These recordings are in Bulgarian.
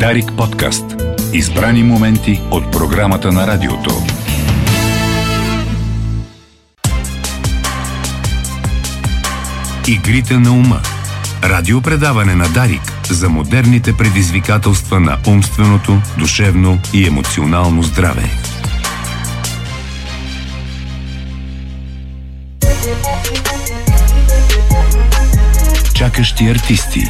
Дарик подкаст. Избрани моменти от програмата на радиото. Игрите на ума. Радиопредаване на Дарик за модерните предизвикателства на умственото, душевно и емоционално здраве. Чакащи артисти.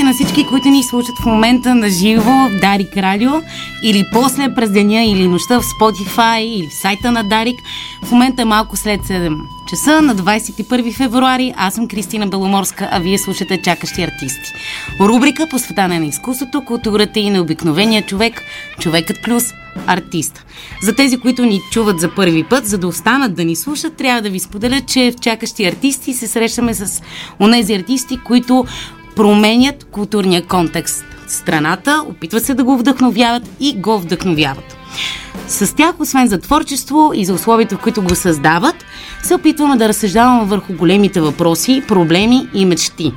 Здравейте на всички, които ни слушат в момента на живо в Дарик Радио или после през деня или нощта в Spotify или в сайта на Дарик. В момента е малко след 7 часа на 21 февруари. Аз съм Кристина Беломорска, а вие слушате Чакащи артисти. Рубрика посветана на изкуството, културата и на обикновения човек, човекът плюс артист. За тези, които ни чуват за първи път, за да останат да ни слушат, трябва да ви споделя, че в Чакащи артисти се срещаме с онези артисти, които променят културния контекст страната, опитват се да го вдъхновяват и го вдъхновяват. С тях, освен за творчество и за условията, в които го създават, се опитваме да разсъждаваме върху големите въпроси, проблеми и мечти.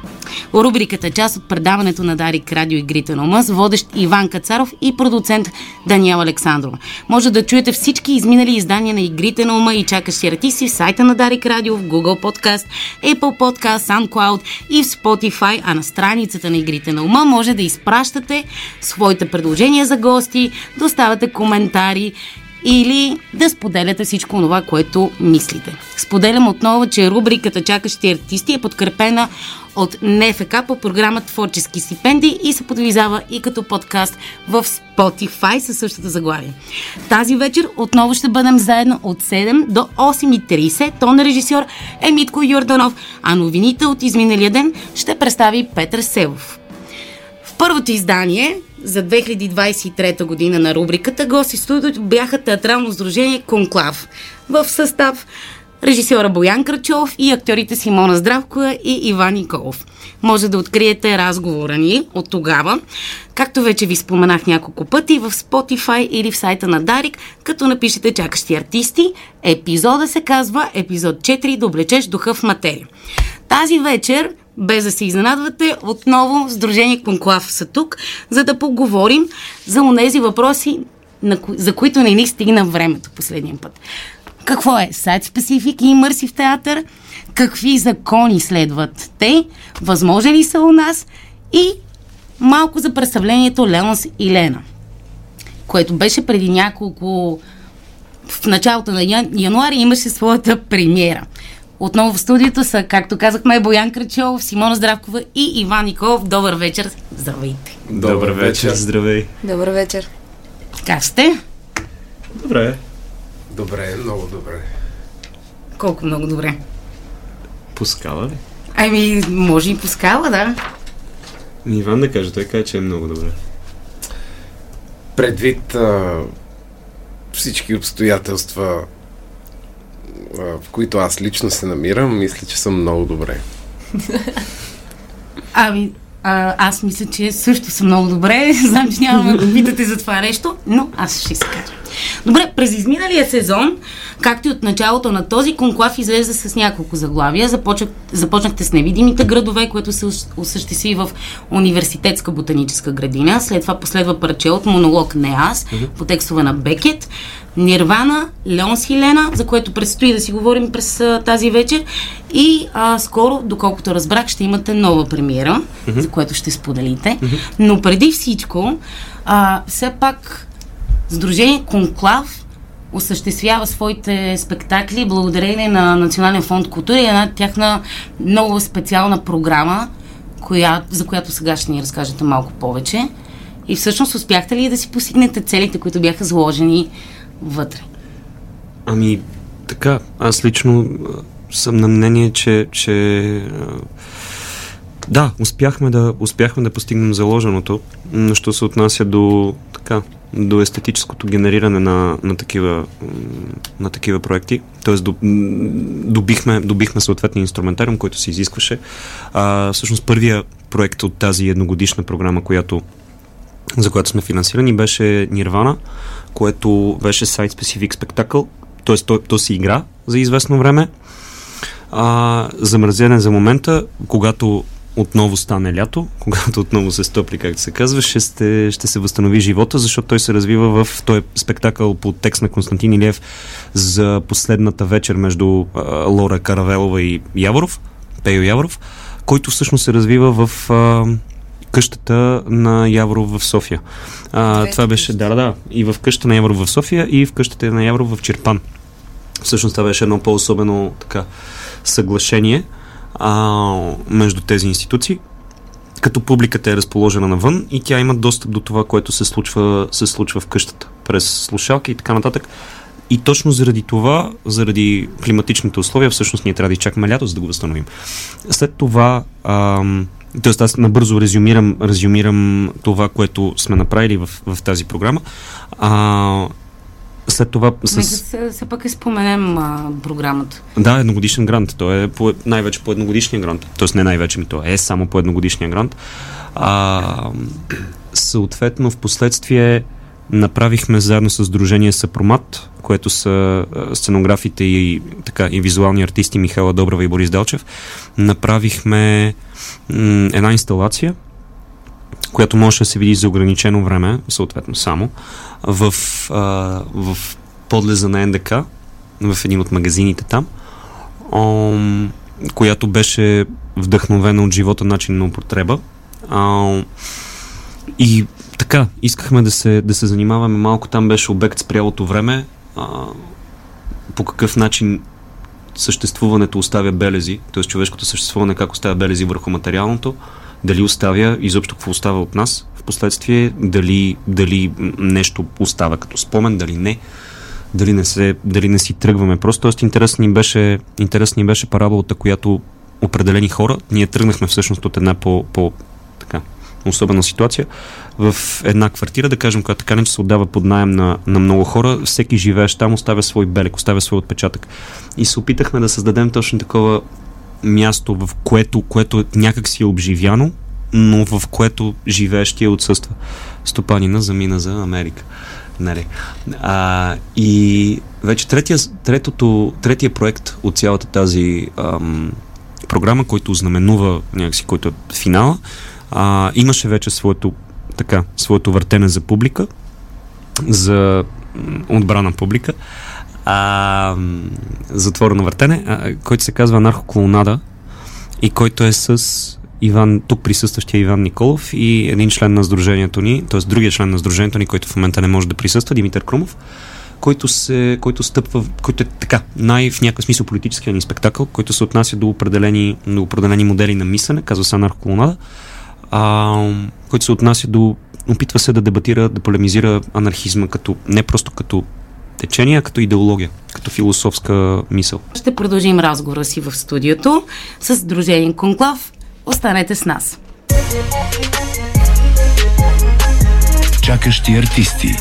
Рубриката е част от предаването на Дарик Радио Игрите на ума с водещ Иван Кацаров и продуцент Даниел Александрова. Може да чуете всички изминали издания на Игрите на ума и чакащи артисти в сайта на Дарик Радио, в Google Podcast, Apple Podcast, SoundCloud и в Spotify, а на страницата на Игрите на ума може да изпращате своите предложения за гости, да оставате коментари или да споделяте всичко това, което мислите. Споделям отново, че рубриката Чакащи артисти е подкрепена от НФК по програма Творчески стипендии и се подвизава и като подкаст в Spotify със същата заглавие. Тази вечер отново ще бъдем заедно от 7 до 8.30. Тон режисьор е Митко Йорданов, а новините от изминалия ден ще представи Петър Селов. В първото издание за 2023 година на рубриката гости студиото бяха театрално сдружение Конклав в състав режисьора Боян Крачов и актьорите Симона Здравкова и Иван Николов. Може да откриете разговора ни от тогава, както вече ви споменах няколко пъти, в Spotify или в сайта на Дарик, като напишете чакащи артисти. Епизода се казва епизод 4 да духа в материя. Тази вечер без да се изненадвате, отново Сдружение Конклав са тук, за да поговорим за онези въпроси, за които не ни стигна времето последния път. Какво е сайт специфик и имърсив театър? Какви закони следват те? Възможен ли са у нас? И малко за представлението Леонс и Лена, което беше преди няколко... В началото на януари имаше своята премиера. Отново в студиото са, както казахме, Боян Крачов, Симона Здравкова и Иван Николов. Добър вечер! Здравейте! Добър вечер! Здравей! Добър вечер! Как сте? Добре. Добре, много добре. Колко много добре? Пускала ли? Ами, може и пускала, да. Иван да каже, той каже, че е много добре. Предвид а, всички обстоятелства, в които аз лично се намирам, мисля, че съм много добре. Ами, а, аз мисля, че също съм много добре. Знам, че няма да го питате за това нещо, но аз ще се кажа. Добре, през изминалия сезон, както и от началото на този, конклав излезе с няколко заглавия. Започнах, започнахте с невидимите градове, което се осъществи в университетска ботаническа градина. След това последва парче от монолог Не аз, по текстове на Бекет. Нирвана, Леон Хилена, за което предстои да си говорим през а, тази вечер. И а, скоро, доколкото разбрах, ще имате нова премиера, mm-hmm. за което ще споделите. Mm-hmm. Но преди всичко, а, все пак Сдружение Конклав осъществява своите спектакли благодарение на Национален фонд култура и една тяхна много специална програма, коя, за която сега ще ни разкажете малко повече. И всъщност успяхте ли да си постигнете целите, които бяха заложени вътре? Ами, така, аз лично съм на мнение, че, че да, успяхме да, успяхме да постигнем заложеното, но що се отнася до така, до естетическото генериране на, на, такива, на такива проекти. Тоест, добихме, добихме съответния инструментариум, който се изискваше. А, всъщност, първия проект от тази едногодишна програма, която, за която сме финансирани, беше Нирвана, което беше сайт-специфик спектакъл, т.е. то, то си игра за известно време. А, замразен за момента, когато отново стане лято, когато отново се стопли, както се казва, ще, сте, ще се възстанови живота, защото той се развива в този спектакъл по текст на Константин Илиев за последната вечер между а, Лора Каравелова и Яворов, Пейо Яворов, който всъщност се развива в а, къщата на Яворов в София. А, това беше, да, да, и в къщата на Яворов в София и в къщата на Яворов в Черпан. Всъщност това беше едно по-особено така съглашение а, между тези институции, като публиката е разположена навън и тя има достъп до това, което се случва, се случва в къщата, през слушалки и така нататък. И точно заради това, заради климатичните условия, всъщност ние трябва да изчакаме лято, за да го възстановим. След това, ам, Тоест аз набързо резюмирам, резюмирам това, което сме направили в, в тази програма. А, след това... С... Нека се, се пък споменем а, програмата. Да, едногодишен грант. То е по, най-вече по едногодишния грант. Тоест не най-вече ми, то е само по едногодишния грант. А, съответно, в последствие направихме заедно с Дружение Съпромат, което са сценографите и, така, и визуални артисти Михайла Добрава и Борис Далчев, направихме м- една инсталация, която може да се види за ограничено време, съответно само, в, а, в подлеза на НДК, в един от магазините там, а, която беше вдъхновена от живота начин на употреба. А, и така, искахме да се, да се занимаваме малко. Там беше обект с прялото време. А, по какъв начин съществуването оставя белези, т.е. човешкото съществуване как оставя белези върху материалното дали оставя изобщо какво остава от нас в последствие, дали, дали нещо остава като спомен, дали не, дали не, се, дали не си тръгваме. Просто тоест интересна ни беше, интересна ни беше параболата, която определени хора, ние тръгнахме всъщност от една по, по така, особена ситуация, в една квартира, да кажем, която така не че се отдава под найем на, на много хора, всеки живеещ там оставя свой белек, оставя свой отпечатък. И се опитахме да създадем точно такова място, в което, което някак си е обживяно, но в което живеещия отсъства. Стопанина замина за Америка. Нали. А, и вече третия, третото, третия проект от цялата тази ам, програма, който знаменува някакси, който е финала, а, имаше вече своето, така, своето въртене за публика, за отбрана публика а, затворено въртене, а, който се казва Анархоклоунада и който е с Иван, тук присъстващия Иван Николов и един член на сдружението ни, т.е. другия член на сдружението ни, който в момента не може да присъства, Димитър Крумов, който, се, който стъпва, който е така, най- в някакъв смисъл политическия ни спектакъл, който се отнася до определени, до определени модели на мислене, казва се анархоколонада, а, който се отнася до опитва се да дебатира, да полемизира анархизма като, не просто като течение, а като идеология, като философска мисъл. Ще продължим разговора си в студиото с Дружение Конклав. Останете с нас. Чакащи артисти.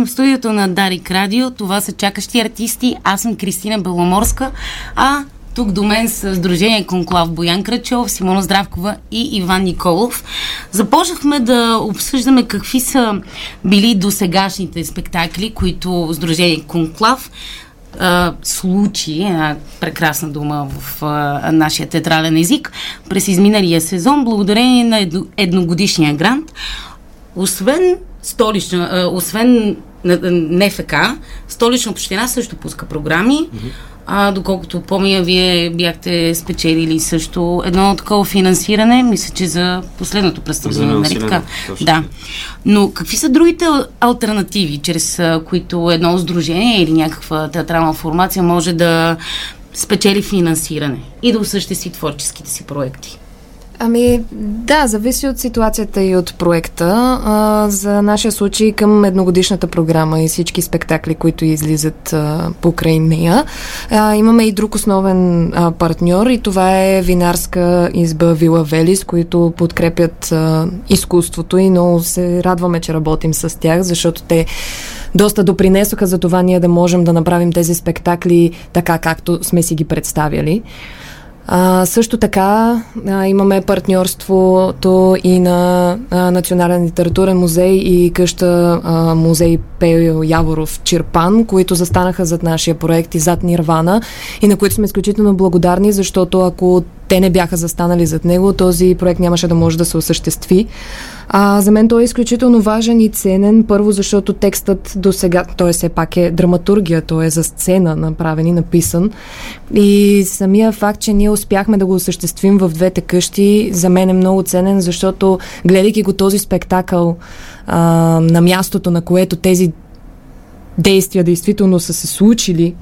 Сме в студиото на Дарик Радио. Това са чакащи артисти. Аз съм Кристина Беломорска, а тук до мен са Сдружение Конклав Боян Крачов, Симона Здравкова и Иван Николов. Започнахме да обсъждаме какви са били досегашните спектакли, които Сдружение Конклав а, случи, една прекрасна дума в а, нашия театрален език, през изминалия сезон, благодарение на едно, едногодишния грант. Освен столична, а, освен НФК, столична община също пуска програми. А, доколкото помня, вие бяхте спечелили също едно такова финансиране, мисля, че за последното представление, нали така? точно Да. Но какви са другите ал- альтернативи, чрез а, които едно сдружение или някаква театрална формация може да спечели финансиране и да осъществи творческите си проекти? Ами да, зависи от ситуацията и от проекта. А, за нашия случай към едногодишната програма и всички спектакли, които излизат а, покрай нея. А, имаме и друг основен а, партньор и това е винарска изба Вила Велис, които подкрепят а, изкуството и много се радваме, че работим с тях, защото те доста допринесоха за това ние да можем да направим тези спектакли така, както сме си ги представяли. А, също така а, имаме партньорството и на а, Национален литературен музей и къща а, музей Пейо Яворов Чирпан, които застанаха зад нашия проект и зад Нирвана и на които сме изключително благодарни, защото ако те не бяха застанали зад него, този проект нямаше да може да се осъществи. А, за мен той е изключително важен и ценен, първо защото текстът до сега, той все пак е драматургия, той е за сцена направен и написан. И самия факт, че ние успяхме да го осъществим в двете къщи, за мен е много ценен, защото гледайки го този спектакъл а, на мястото, на което тези действия действително са се случили,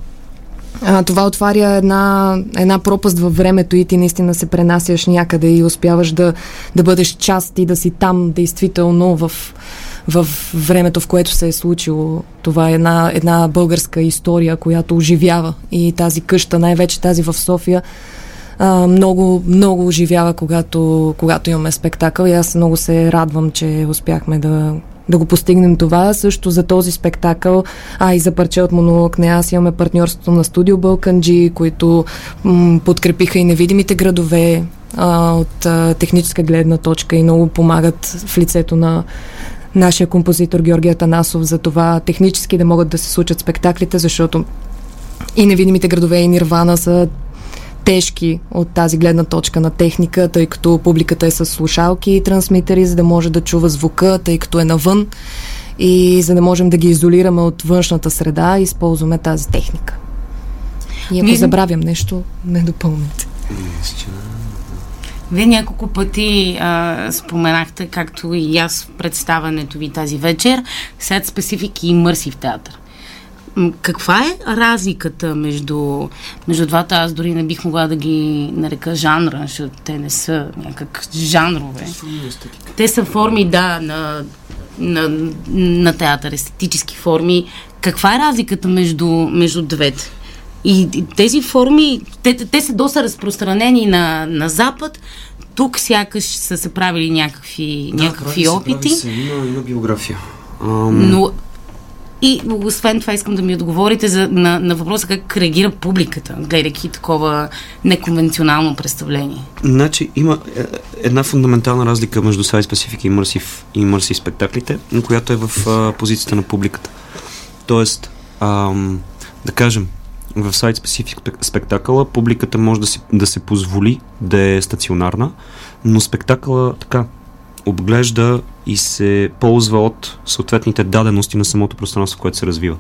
а, това отваря една, една пропаст във времето и ти наистина се пренасяш някъде и успяваш да, да бъдеш част и да си там действително в, в времето, в което се е случило. Това е една, една българска история, която оживява и тази къща, най-вече тази в София, а, много, много оживява, когато, когато имаме спектакъл и аз много се радвам, че успяхме да, да го постигнем това. Също за този спектакъл, а и за парче от монолог не аз имаме партньорството на студио Бълканджи, които м- подкрепиха и невидимите градове а, от а, техническа гледна точка и много помагат в лицето на нашия композитор Георгия Танасов за това технически да могат да се случат спектаклите, защото и невидимите градове и Нирвана са тежки от тази гледна точка на техника, тъй като публиката е с слушалки и трансмитери, за да може да чува звука, тъй като е навън и за да можем да ги изолираме от външната среда, използваме тази техника. И ако Вие- забравям нещо, не допълните. Вие няколко пъти а, споменахте, както и аз в представането ви тази вечер, Sad Specific и Immersive театър. Каква е разликата между, между двата? Аз дори не бих могла да ги нарека жанра, защото те не са някак жанрове. Те са форми, да, на, на, на театър, естетически форми. Каква е разликата между, между двете? И и тези форми, те, те са доста разпространени на, на Запад. Тук сякаш са се правили някакви, някакви опити. Се, има, има биография. Ам, Но и освен това искам да ми отговорите за, на, на въпроса как реагира публиката, гледайки такова неконвенционално представление. Значи има е, една фундаментална разлика между Side Specific и Immersive, и спектаклите, която е в а, позицията на публиката. Тоест, ам, да кажем, в Specific спек- спектакъла публиката може да, си, да се позволи да е стационарна, но спектакъла така обглежда и се ползва от съответните дадености на самото пространство, което се развива.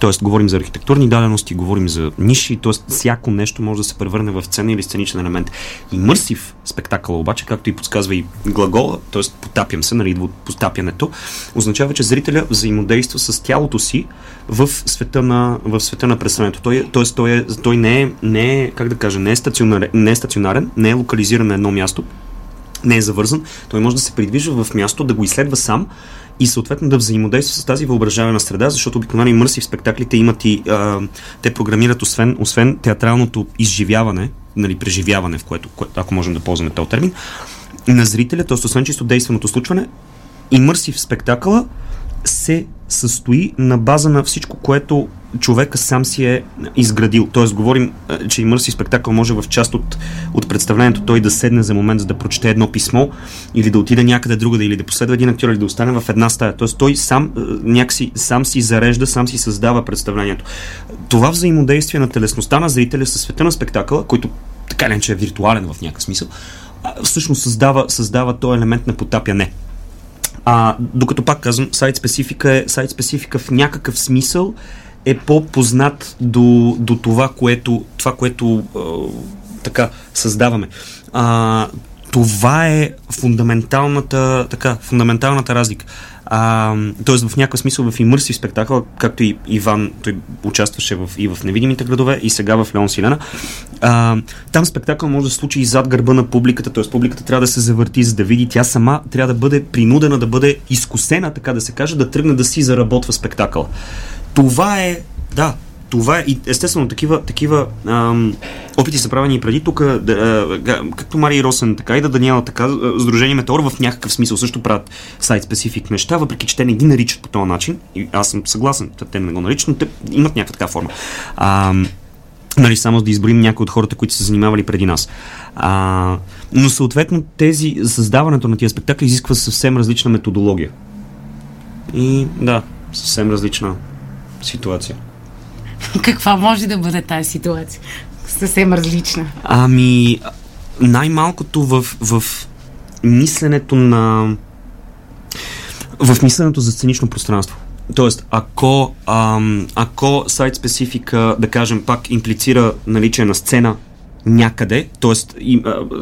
Тоест, говорим за архитектурни дадености, говорим за ниши, т.е. всяко нещо може да се превърне в сцена или сценичен елемент. Имърсив спектакъл обаче, както и подсказва и глагола, т.е. потапям се, нали, от потапянето, означава, че зрителя взаимодейства с тялото си в света на, в света на представянето. Той, е- тоест, той, е, той не, е, не е, как да кажа, не е, стационарен, не е стационарен, не е локализиран на едно място, не е завързан, той може да се придвижва в място, да го изследва сам и съответно да взаимодейства с тази въображаема среда, защото обикновено имърсив спектаклите имат и а, те програмират освен, освен театралното изживяване, нали, преживяване, в което, което, ако можем да ползваме този термин, на зрителя, т.е. освен чисто действеното случване, имърсив спектакъла се състои на база на всичко, което човека сам си е изградил. Тоест, говорим, че имърсив спектакъл може в част от, от представлението той да седне за момент, за да прочете едно писмо или да отиде някъде другаде, или да последва един актьор, или да остане в една стая. Тоест, той сам някакси сам си зарежда, сам си създава представлението. Това взаимодействие на телесността на зрителя със света на спектакъла, който така или иначе е виртуален в някакъв смисъл, всъщност създава, създава този елемент на потапяне. А, докато пак казвам, сайт специфика е сайт специфика в някакъв смисъл е по-познат до, до това, което, това, което а, така създаваме. А, това е фундаменталната, така, фундаменталната разлика. А, тоест в някакъв смисъл в имърсив спектакъл, както и Иван, той участваше в, и в Невидимите градове, и сега в Леон Силена. А, там спектакъл може да случи и зад гърба на публиката, т.е. публиката трябва да се завърти, за да види. Тя сама трябва да бъде принудена да бъде изкусена, така да се каже, да тръгне да си заработва спектакъл. Това е, да, това е, естествено, такива, такива ам, опити са правени и преди тук, да, а, га- както Мария Росен, така и да Даниела, така, а, Сдружение Метеор в някакъв смисъл също правят сайт-специфик неща, въпреки че те не ги наричат по този начин. И аз съм съгласен, те- не го наричат, но те имат някаква така форма. Ам, нали, само да изброим някои от хората, които са занимавали преди нас. А, но съответно тези, създаването на тия спектакли изисква съвсем различна методология. И да, съвсем различна ситуация. Каква може да бъде тази ситуация? Съвсем различна. Ами, най-малкото в, в мисленето на... В мисленето за сценично пространство. Тоест, ако, ам, ако сайт специфика, да кажем, пак имплицира наличие на сцена някъде, т.е.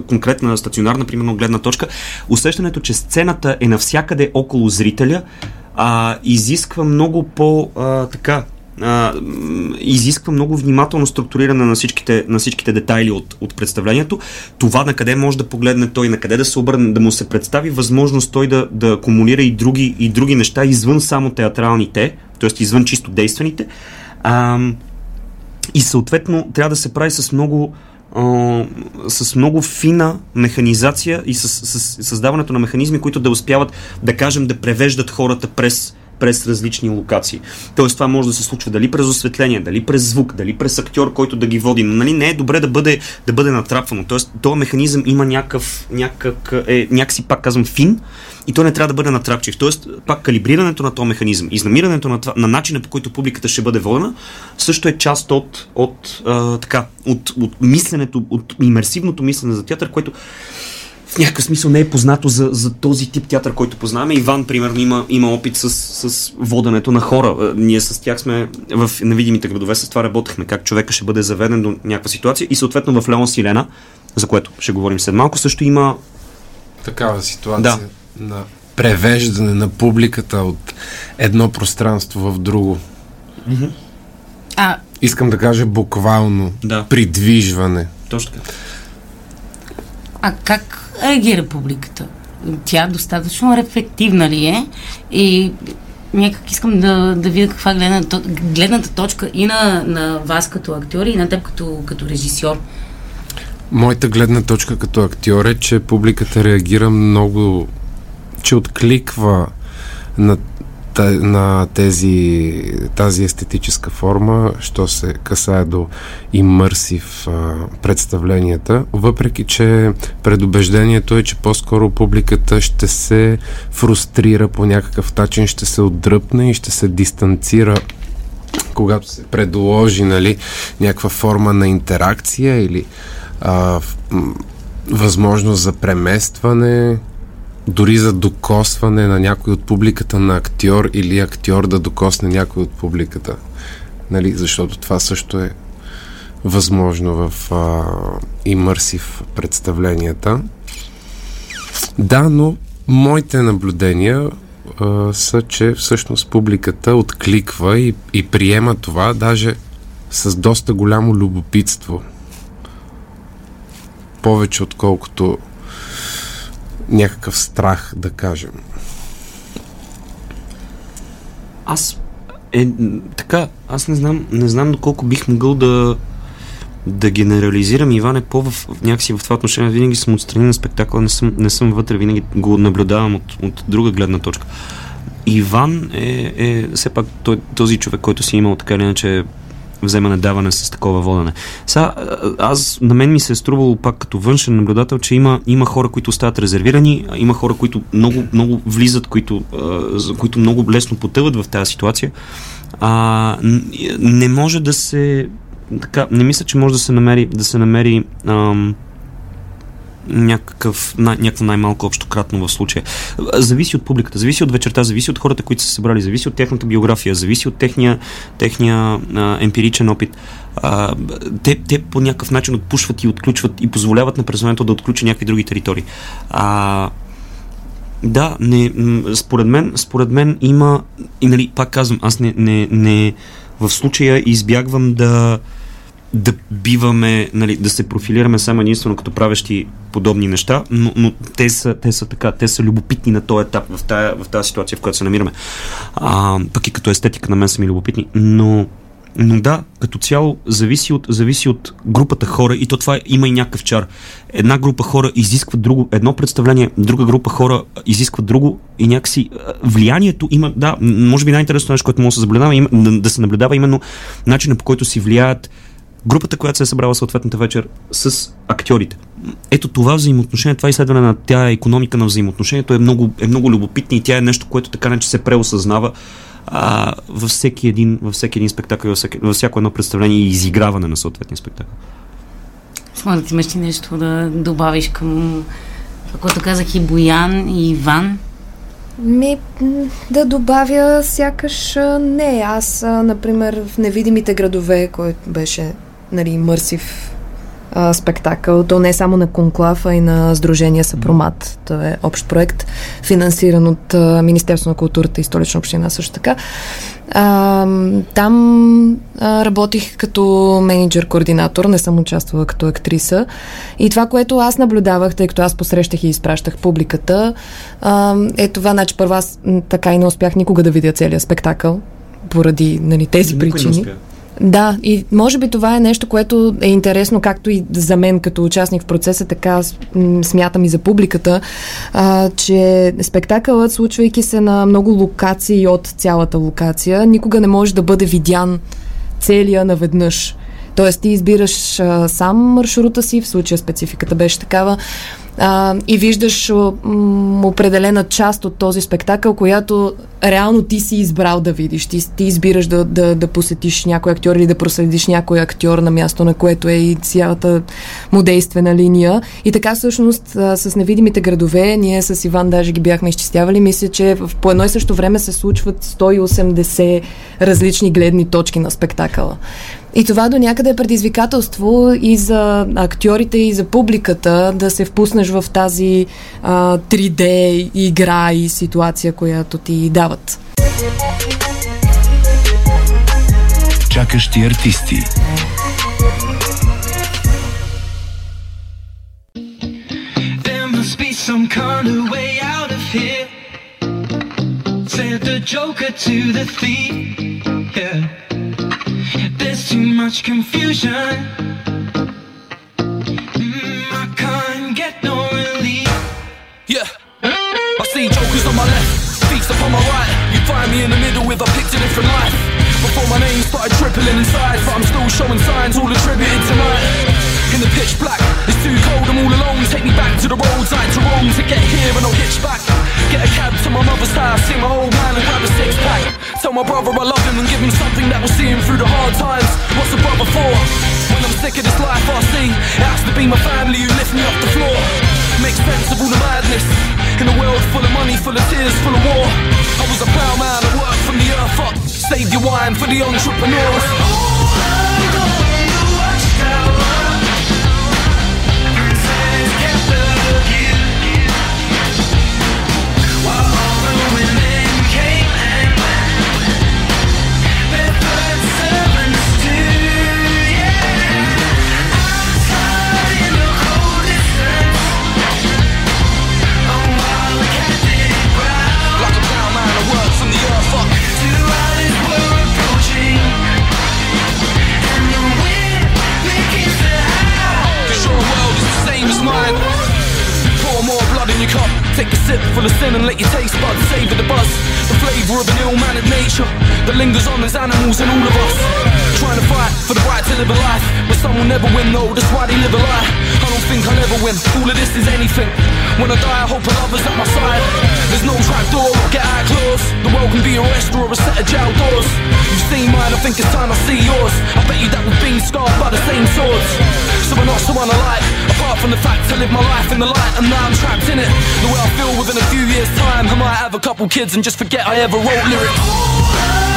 конкретна стационарна, примерно, гледна точка, усещането, че сцената е навсякъде около зрителя, а, изисква много по а, така а, изисква много внимателно структуриране на всичките, на всичките детайли от, от представлението. Това на къде може да погледне той, на къде да се обърне, да му се представи възможност той да, да акумулира и други, и други неща извън само театралните, т.е. извън чисто действените. А, и съответно трябва да се прави с много а, с много фина механизация и с, с създаването на механизми, които да успяват, да кажем, да превеждат хората през през различни локации. Тоест това може да се случва дали през осветление, дали през звук, дали през актьор, който да ги води. Но нали, не е добре да бъде, да бъде натрапвано. Тоест този механизъм има някакъв, някак, е, някакси, пак казвам, фин и той не трябва да бъде натрапчив. Тоест, пак калибрирането на този механизъм, изнамирането на, на начина по който публиката ще бъде водена, също е част от, от, а, така, от, от мисленето, от имерсивното мислене за театър, което в някакъв смисъл не е познато за, за този тип театър, който познаваме. Иван, примерно, има, има опит с, с воденето на хора. Е, Ние с тях сме в невидимите градове, с това работехме, как човека ще бъде заведен до някаква ситуация. И съответно в Леон Силена, за което ще говорим след малко, също има Такава ситуация Да. на превеждане на публиката от едно пространство в друго. А, Искам да кажа буквално Да. придвижване. точно така. а как реагира публиката? Тя достатъчно рефлективна ли е? И някак искам да, да видя каква е гледна, то- гледната точка и на, на вас като актьори, и на теб като, като режисьор. Моята гледна точка като актьор е, че публиката реагира много, че откликва на, на тези, тази естетическа форма, що се касае до имърсив а, представленията, въпреки че предубеждението е, че по-скоро публиката ще се фрустрира по някакъв начин, ще се отдръпне и ще се дистанцира когато се предложи нали, някаква форма на интеракция или а, възможност за преместване, дори за докосване на някой от публиката на актьор или актьор да докосне някой от публиката. Нали, защото това също е възможно в имърсив представленията. Да, но моите наблюдения а, са, че всъщност публиката откликва и, и приема това даже с доста голямо любопитство. Повече отколкото някакъв страх, да кажем. Аз е, така, аз не знам, не знам доколко бих могъл да да генерализирам Иван е по в, някакси в това отношение. Винаги съм отстрани на спектакъла, не съм, не съм вътре, винаги го наблюдавам от, от друга гледна точка. Иван е, е все пак той, този човек, който си имал така или иначе вземане даване с такова водене. Сега, аз, на мен ми се е струвало пак като външен наблюдател, че има, има хора, които остават резервирани, има хора, които много, много влизат, които, а, които много лесно потъват в тази ситуация. А, не може да се така, не мисля, че може да се намери, да се намери ам, някакъв, на, някакво най-малко общо кратно в случая. Зависи от публиката, зависи от вечерта, зависи от хората, които са събрали, зависи от тяхната биография, зависи от техния, техния а, емпиричен опит. А, те, те по някакъв начин отпушват и отключват и позволяват на персонането да отключи някакви други територии. А, да, не, според мен, според мен има, и нали, пак казвам, аз не, не, не в случая избягвам да, да биваме, нали, да се профилираме само единствено като правещи подобни неща, но, но те, са, те са така, те са любопитни на този етап, в тази, в тази ситуация, в която се намираме. А, пък и като естетика на мен са ми любопитни, но но да, като цяло зависи от, зависи от групата хора и то това има и някакъв чар. Една група хора изисква друго, едно представление, друга група хора изисква друго и някакси влиянието има, да, може би най-интересното нещо, което може да се наблюдава, да, да се наблюдава именно начина по който си влияят групата, която се е събрала съответната вечер с актьорите. Ето това взаимоотношение, това изследване на тя економика на взаимоотношението е много, е много любопитно и тя е нещо, което така не че се преосъзнава а, във, всеки един, във всеки един спектакъл, във, всеки, във всяко едно представление и изиграване на съответния спектакъл. Смоля, ти имаш ли нещо да добавиш към това, което казах и Боян, и Иван? Ми, да добавя, сякаш а, не. Аз, например, в Невидимите градове, който беше нали, мърсив а, спектакъл, то не е само на Конклав, а и на Сдружение Съпромат. То е общ проект, финансиран от а, Министерство на културата и Столична община също така. А, там а, работих като менеджер-координатор, не съм участвала като актриса. И това, което аз наблюдавах, тъй като аз посрещах и изпращах публиката, а, е това, значи първо аз така и не успях никога да видя целият спектакъл, поради нали, тези Никой не причини. успя. Да, и може би това е нещо, което е интересно както и за мен като участник в процеса, така смятам и за публиката, а, че спектакълът, случвайки се на много локации от цялата локация, никога не може да бъде видян целия наведнъж. Тоест ти избираш а, сам маршрута си, в случая спецификата беше такава, а, и виждаш м, определена част от този спектакъл, която реално ти си избрал да видиш. Ти, ти избираш да, да, да посетиш някой актьор или да проследиш някой актьор на място, на което е и цялата му действена линия. И така всъщност а, с невидимите градове, ние с Иван даже ги бяхме изчислявали, мисля, че в, по едно и също време се случват 180 различни гледни точки на спектакъла. И това до някъде е предизвикателство и за актьорите, и за публиката да се впуснеш в тази а, 3D игра и ситуация, която ти дават. Чакащи артисти. There must be some kind of way out of here. Said the Joker to the thief. Yeah. There's too much confusion. Mm, I can't get no relief. Yeah. I see jokers on my left, thieves upon my right. You find me in the middle with a picture different life. Before my name started tripling inside, but I'm still showing signs, all attributed tonight. In the pitch black, it's too cold, I'm all alone. Take me back to the roads roadside to Rome to get here and I'll hitch back. Get a cab to my mother's house, see my old man and grab a six pack. Tell my brother I love him and give him something that will see him through the hard times. What's a brother for? When I'm sick of this life I see, it has to be my family who lift me off the floor. Make sense of all the madness. In a world full of money, full of tears, full of war. I was a plowman, I worked from the earth up. Save your wine for the entrepreneurs. Take a sip full of sin and let your taste buds savor the buzz. The flavour of an ill-mannered nature that lingers on as animals in all of us. Trying to fight for the right to live a life, but some will never win though. That's why they live a lie. I don't think I'll ever win. All of this is anything. When I die, I hope a lover's at my side. There's no trap door or get out clause. The world can be a restaurant or a set of jail doors. You've seen mine, I think it's time I see yours. I bet you that we've been scarred by the same swords. so we're not so unalike. Apart from the fact I live my life in the light, and now I'm trapped in it. The way I feel within a few years' time, I might have a couple kids and just forget I ever wrote lyrics.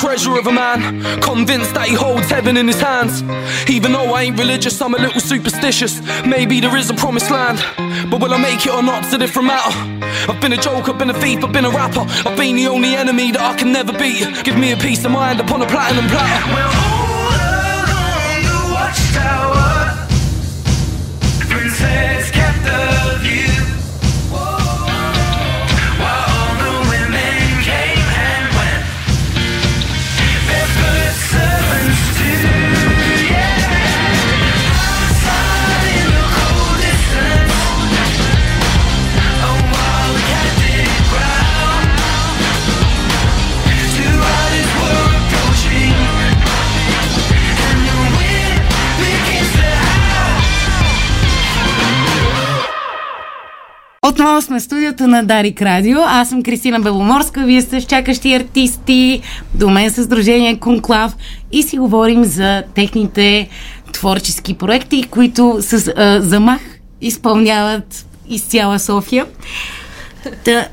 Treasure of a man, convinced that he holds heaven in his hands. Even though I ain't religious, I'm a little superstitious. Maybe there is a promised land, but will I make it or not? It's a different matter. I've been a joke, I've been a thief, I've been a rapper. I've been the only enemy that I can never beat. Give me a peace of mind upon a platinum platter. Watchtower, Princess kept the view. Отново сме в студиото на Дарик Радио. Аз съм Кристина Беломорска, вие сте с чакащи артисти, до мен със Сдружение Конклав и си говорим за техните творчески проекти, които с а, замах изпълняват из цяла София. Та,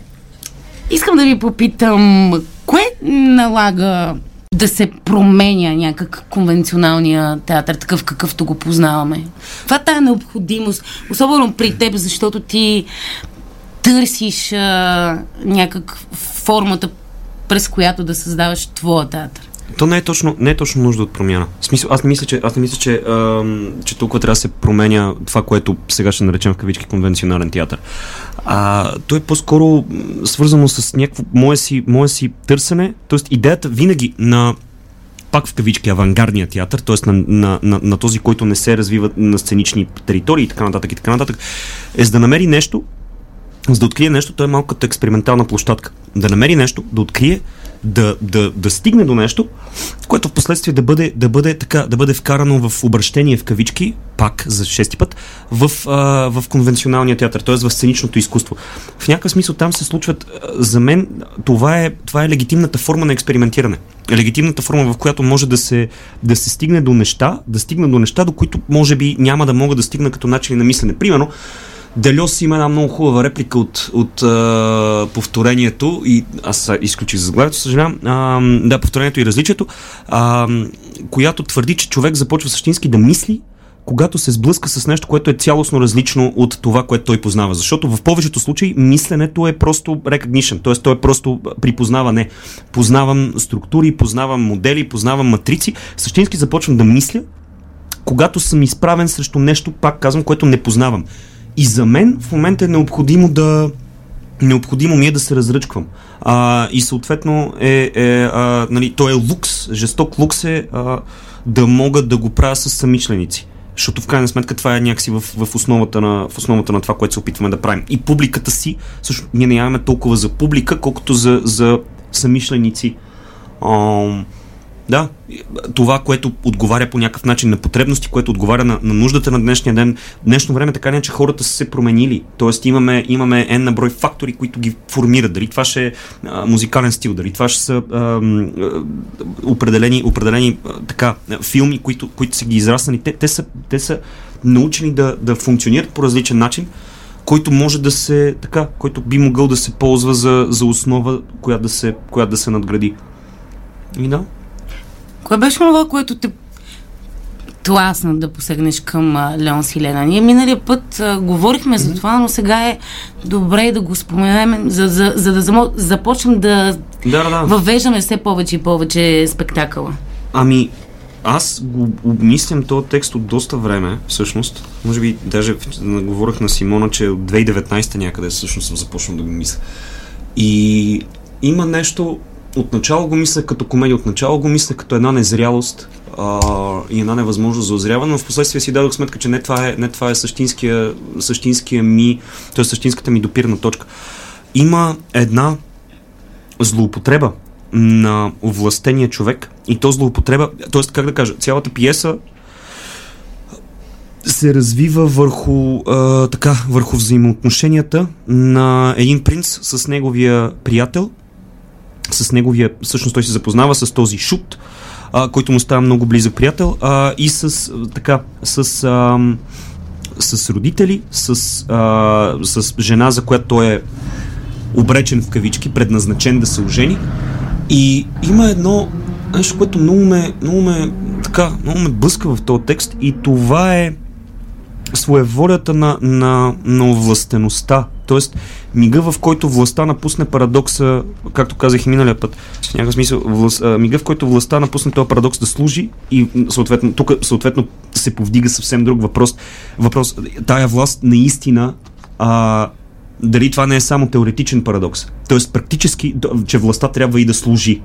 искам да ви попитам, кое налага да се променя някак конвенционалния театър, такъв какъвто го познаваме? Това тая необходимост, особено при теб, защото ти търсиш а, някак формата, през която да създаваш твоя театър. То не е точно, не е точно нужда от промяна. В смисъл, аз не мисля, че, аз не мисля, че, ам, че толкова трябва да се променя това, което сега ще наречем в кавички конвенционален театър. А, то е по-скоро свързано с някакво мое си, мое си търсене, т.е. идеята винаги на пак в кавички авангардния театър, т.е. На, на, на, на този, който не се развива на сценични територии и така нататък и така нататък, е за да намери нещо, за да открие нещо, той е като експериментална площадка. Да намери нещо, да открие, да, да, да стигне до нещо, което в последствие да бъде, да бъде, така, да бъде вкарано в обращение в кавички, пак за шести път, в, а, в конвенционалния театър, т.е. в сценичното изкуство. В някакъв смисъл там се случват, за мен, това е, това е легитимната форма на експериментиране. Легитимната форма, в която може да се, да се стигне до неща, да стигне до неща, до които може би няма да мога да стигна като начин на мислене. Примерно, Делес има една много хубава реплика от, от а, повторението и аз изключих заглавието, съжалявам. Да, повторението и различието, а, която твърди, че човек започва същински да мисли, когато се сблъска с нещо, което е цялостно различно от това, което той познава. Защото в повечето случаи мисленето е просто recognition, т.е. то е просто припознаване. Познавам структури, познавам модели, познавам матрици. Същински започвам да мисля, когато съм изправен срещу нещо, пак казвам, което не познавам. И за мен в момента е необходимо да необходимо ми е да се разръчквам. А, и съответно е, е а, нали, то е лукс, жесток лукс е а, да мога да го правя с самичленици. Защото в крайна сметка това е някакси в, в, основата на, в основата на това, което се опитваме да правим. И публиката си, също ние нямаме толкова за публика, колкото за, за самишленици. Ам, да, това, което отговаря по някакъв начин на потребности, което отговаря на, на нуждата на днешния ден. Днешно време така не, че хората са се променили. Тоест имаме, имаме N на брой фактори, които ги формират. Дали това ще е а, музикален стил, дали това ще са а, а, определени, определени а, така, филми, които, които са ги израснали. Те, те, са, те са научени да, да функционират по различен начин който може да се, така, който би могъл да се ползва за, за основа, която да се, която да се надгради. И да. Кое беше това, което те тласна да посегнеш към а, Леон Силена? Ние миналия път а, говорихме за това, но сега е добре да го споменем, за, за, за да замо, започнем да, Да, да, да. въвеждаме все повече и повече спектакъла. Ами, аз го обмислям този текст от доста време, всъщност. Може би даже говорих на Симона, че от 2019 някъде всъщност съм започнал да го мисля. И има нещо, отначало го мисля като комедия, отначало го мисля като една незрялост а, и една невъзможност за озряване, но в последствие си дадох сметка, че не това е, не това е същинския, същинския ми, т.е. същинската ми допирна точка. Има една злоупотреба на овластения човек и то злоупотреба, т.е. как да кажа, цялата пиеса се развива върху, а, така, върху взаимоотношенията на един принц с неговия приятел, с неговия, всъщност той се запознава с този шут, а, който му става много близък приятел а, и с, така, с, а, с родители, с, а, с жена, за която той е обречен в кавички, предназначен да се ожени. И има едно нещо, което много ме, много ме, така, много ме блъска в този текст и това е своеволята на, на, на овластеността. Тоест, мига в който властта напусне парадокса, както казах и миналия път, в някакъв смисъл, власт, а, мига в който властта напусне този парадокс да служи и съответно, тук съответно се повдига съвсем друг въпрос. Въпрос, тая власт наистина а, дали това не е само теоретичен парадокс. Тоест, практически, че властта трябва и да служи.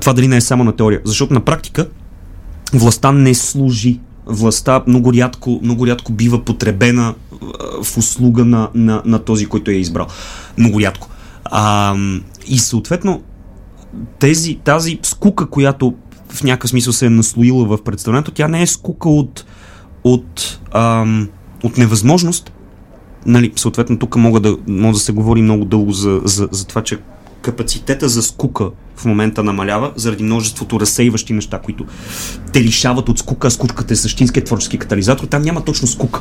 Това дали не е само на теория. Защото на практика властта не служи властта много рядко, много рядко бива потребена в услуга на, на, на този, който е избрал. Много рядко. А, и съответно, тези, тази скука, която в някакъв смисъл се е наслоила в представлението, тя не е скука от, от, ам, от невъзможност. Нали, съответно, тук мога да, мога да се говори много дълго за, за, за това, че капацитета за скука в момента намалява заради множеството разсейващи неща, които те лишават от скука. Скуката е същинският творчески катализатор. Там няма точно скука.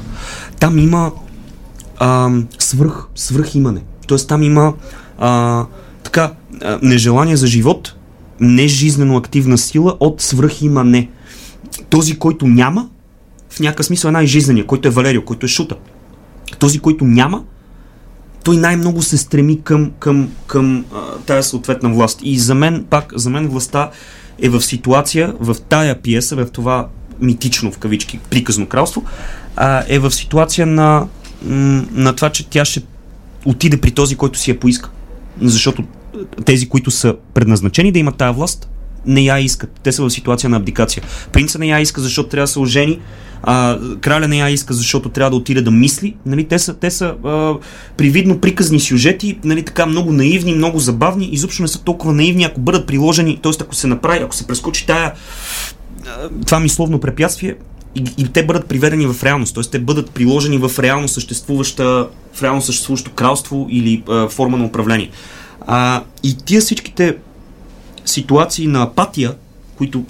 Там има а, свръх имане. Тоест там има а, така, а, нежелание за живот, нежизнено активна сила от свръхимане. Този, който няма, в някакъв смисъл е най-жизнения, който е Валерио, който е Шута. Този, който няма, той най-много се стреми към, към, към а, тая съответна власт. И за мен, пак, за мен властта е в ситуация, в тая пиеса, в това митично, в кавички, приказно кралство, а, е в ситуация на, на това, че тя ще отиде при този, който си я поиска. Защото тези, които са предназначени да имат тая власт, не я искат. Те са в ситуация на абдикация. Принца не я иска, защото трябва да се ожени. А, краля не я иска, защото трябва да отиде да мисли. Нали, те са, те са а, привидно приказни сюжети, нали, така много наивни, много забавни. Изобщо не са толкова наивни, ако бъдат приложени, т.е. ако се направи, ако се прескочи тая това мисловно препятствие, и, и те бъдат приведени в реалност, т.е. те бъдат приложени в реално съществуваща, в реално съществуващо кралство или а, форма на управление. А, и тия всичките ситуации на апатия, които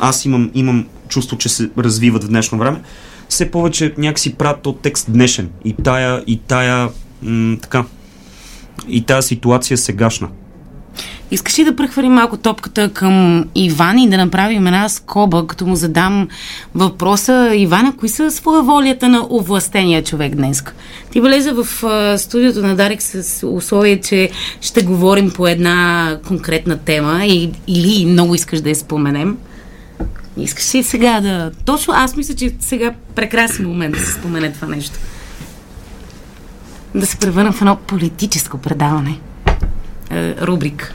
аз имам, имам чувство, че се развиват в днешно време, все повече някакси правят от текст днешен. И тая, и тая, м- така, и тая ситуация е сегашна. Искаш ли да прехвърлим малко топката към Иван и да направим една скоба, като му задам въпроса, Ивана, кои са своеволията на овластения човек днес? Ти влезе в студиото на Дарик с условие, че ще говорим по една конкретна тема и, или много искаш да я споменем. Искаш ли сега да... Точно аз мисля, че сега прекрасен момент да се спомене това нещо. Да се превърна в едно политическо предаване. Е, рубрика.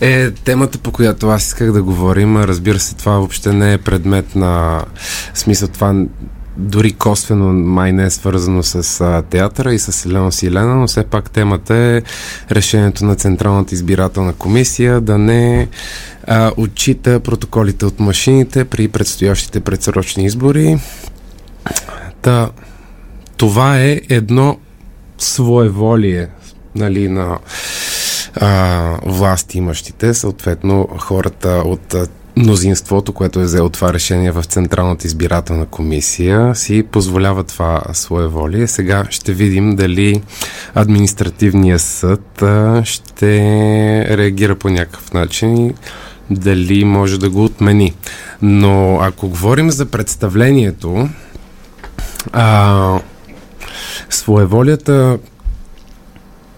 Е, темата, по която аз исках да говорим, разбира се, това въобще не е предмет на смисъл това дори косвено май не е свързано с а, театъра и с Елена Силена, но все пак темата е решението на Централната избирателна комисия да не а, отчита протоколите от машините при предстоящите предсрочни избори. Та, това е едно своеволие нали, на а, власт имащите, съответно хората от мнозинството, което е взело това решение в Централната избирателна комисия, си позволява това своеволие. Сега ще видим дали административният съд ще реагира по някакъв начин и дали може да го отмени. Но ако говорим за представлението, а, своеволията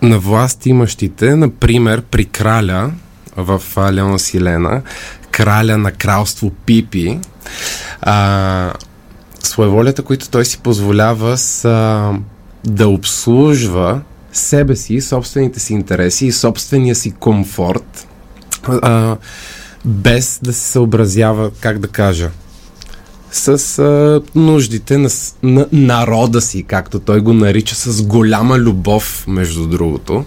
на власт имащите, например при краля в Леон Силена, краля на кралство Пипи, а, своеволята, които той си позволява са да обслужва себе си, собствените си интереси и собствения си комфорт а, без да се съобразява, как да кажа, с а, нуждите на, на народа си, както той го нарича, с голяма любов, между другото.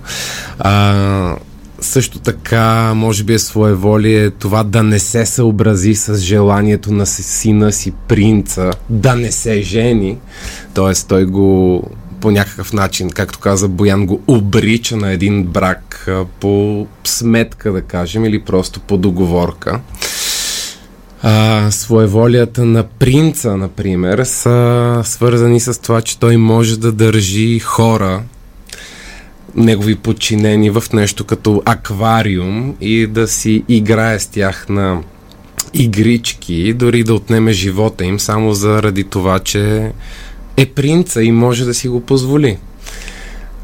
А, също така, може би е своеволие това да не се съобрази с желанието на си- сина си принца, да не се жени. Тоест, той го по някакъв начин, както каза Боян, го обрича на един брак по сметка, да кажем, или просто по договорка. А, своеволията на принца, например, са свързани с това, че той може да държи хора, негови подчинени в нещо като аквариум и да си играе с тях на игрички, дори да отнеме живота им, само заради това, че е принца и може да си го позволи.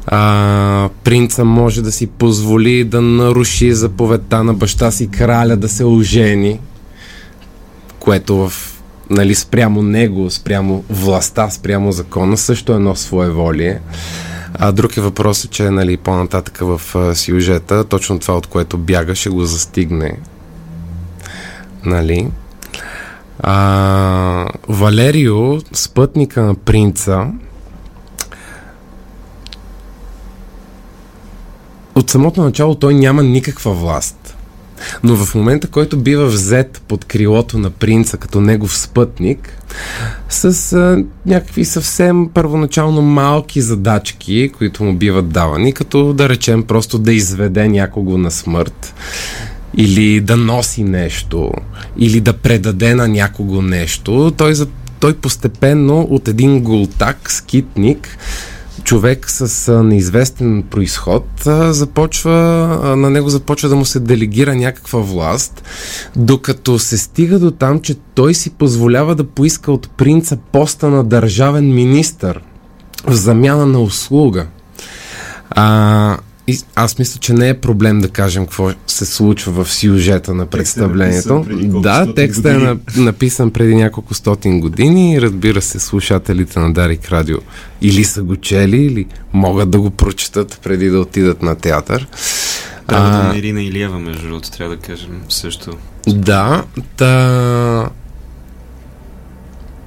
А, принца може да си позволи да наруши заповедта на баща си краля да се ожени, което в нали, спрямо него, спрямо властта, спрямо закона, също е едно своеволие. А друг е въпросът, че нали, по-нататък в а, сюжета, точно това, от което бяга, ще го застигне. Нали? А, Валерио, спътника на принца, от самото начало той няма никаква власт. Но в момента, който бива взет под крилото на принца като негов спътник, с а, някакви съвсем първоначално малки задачки, които му биват давани, като да речем просто да изведе някого на смърт, или да носи нещо, или да предаде на някого нещо, той, той постепенно от един гултак, скитник, човек с неизвестен происход, започва, на него започва да му се делегира някаква власт, докато се стига до там, че той си позволява да поиска от принца поста на държавен министър в замяна на услуга. А, и аз мисля, че не е проблем да кажем какво се случва в сюжета на представлението. колко да, текстът е на, написан преди няколко стотин години и разбира се, слушателите на Дарик Радио или са го чели, или могат да го прочитат преди да отидат на театър. Трябва да на Ирина Илиева, между другото, трябва да кажем също. Да, та...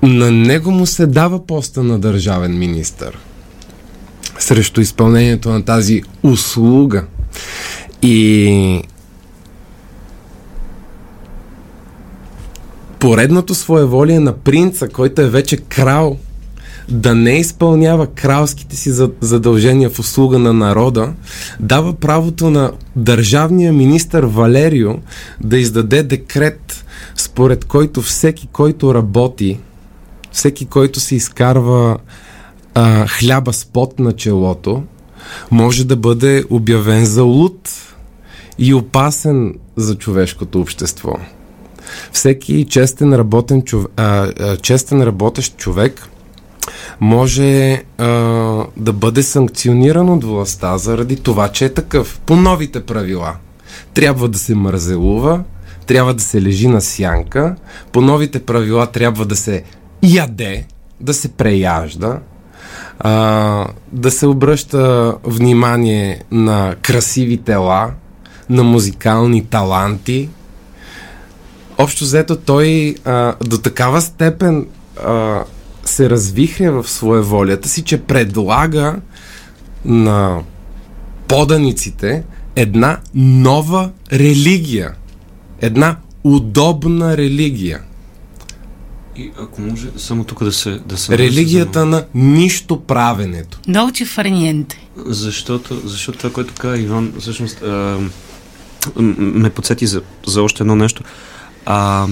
На него му се дава поста на държавен министър срещу изпълнението на тази услуга. И поредното своеволие на принца, който е вече крал, да не изпълнява кралските си за- задължения в услуга на народа, дава правото на държавния министър Валерио да издаде декрет, според който всеки, който работи, всеки, който се изкарва а, хляба с пот на челото, може да бъде обявен за луд и опасен за човешкото общество. Всеки честен, работен, а, честен работещ човек може а, да бъде санкциониран от властта заради това, че е такъв. По новите правила. Трябва да се мързелува, трябва да се лежи на сянка, по новите правила трябва да се яде, да се преяжда, а, да се обръща внимание на красиви тела, на музикални таланти. Общо взето той а, до такава степен а, се развихря в своеволията си, че предлага на поданиците една нова религия. Една удобна религия. И ако може, само тук да се... Да се Религията на нищо правенето. Долче фарниенте. Защото, защото това, което каза Иван, всъщност а, ме подсети за, за още едно нещо. А,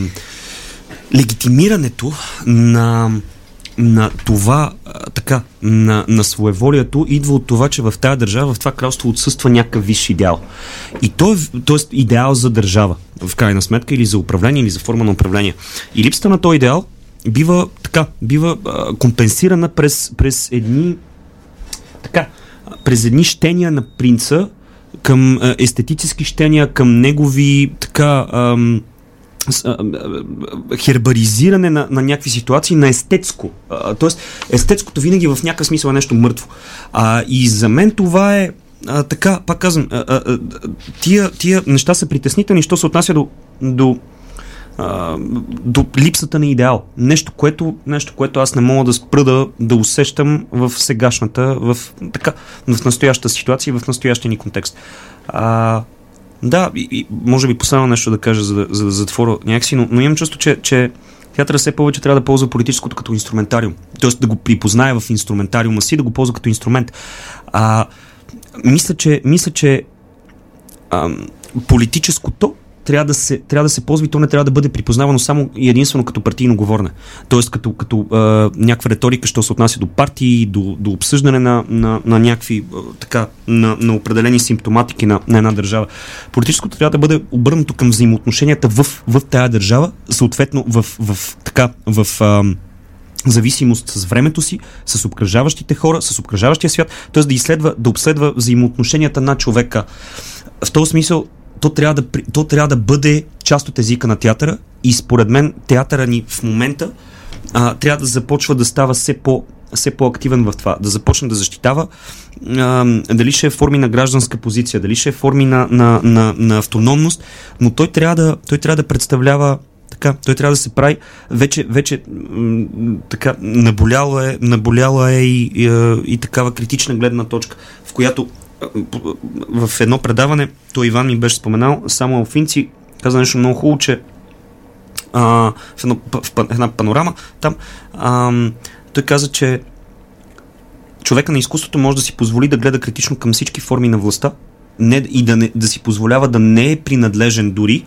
легитимирането на, на това, а, така, на, на своеволието идва от това, че в тази държава, в това кралство отсъства някакъв висш идеал. И то е, т.е. идеал за държава, в крайна сметка, или за управление, или за форма на управление. И липсата на този идеал бива така, бива а, компенсирана през, през едни така, през едни щения на принца към а, естетически щения, към негови така ам, хербаризиране на, на някакви ситуации на естетско. А, тоест, естетското винаги в някакъв смисъл е нещо мъртво. А, и за мен това е а, така, пак казвам, а, а, тия, тия неща са притеснителни, що се отнася до, до, до липсата на идеал. Нещо което, нещо, което аз не мога да спра да, да усещам в сегашната, в, така, в настоящата ситуация в настоящия ни контекст. А, да, и, и може би последно нещо да кажа, за да, за да затворя някакси, но, но имам чувство, че, че театъра все повече трябва да ползва политическото като инструментариум. Тоест да го припознае в инструментариума си, да го ползва като инструмент. А, мисля, че, мисля, че а, политическото трябва да, се, трябва да се ползва и то не трябва да бъде припознавано само и единствено като партийно говорене. Тоест като, като а, някаква риторика, що се отнася до партии, до, до обсъждане на, на, на някакви а, така, на, на определени симптоматики на, на една държава. Политическото трябва да бъде обърнато към взаимоотношенията в, в тая държава, съответно в, в, така, в а, зависимост с времето си, с обкръжаващите хора, с обкръжаващия свят, т.е. да изследва, да обследва взаимоотношенията на човека. В този смисъл то трябва, да, то трябва да бъде част от езика на театъра и според мен театъра ни в момента а, трябва да започва да става все по все по-активен в това, да започне да защитава а, дали ще е форми на гражданска позиция, дали ще е форми на, на, на, на автономност, но той трябва да, той трябва да представлява така, той трябва да се прави. Вече, вече м- така, наболяла е, наболяла е и, и, и такава критична гледна точка, в която в едно предаване, той Иван ми беше споменал, само Алфинци каза нещо много хубаво, че а, в, едно, в една панорама там, а, той каза, че човека на изкуството може да си позволи да гледа критично към всички форми на властта не, и да, не, да си позволява да не е принадлежен дори,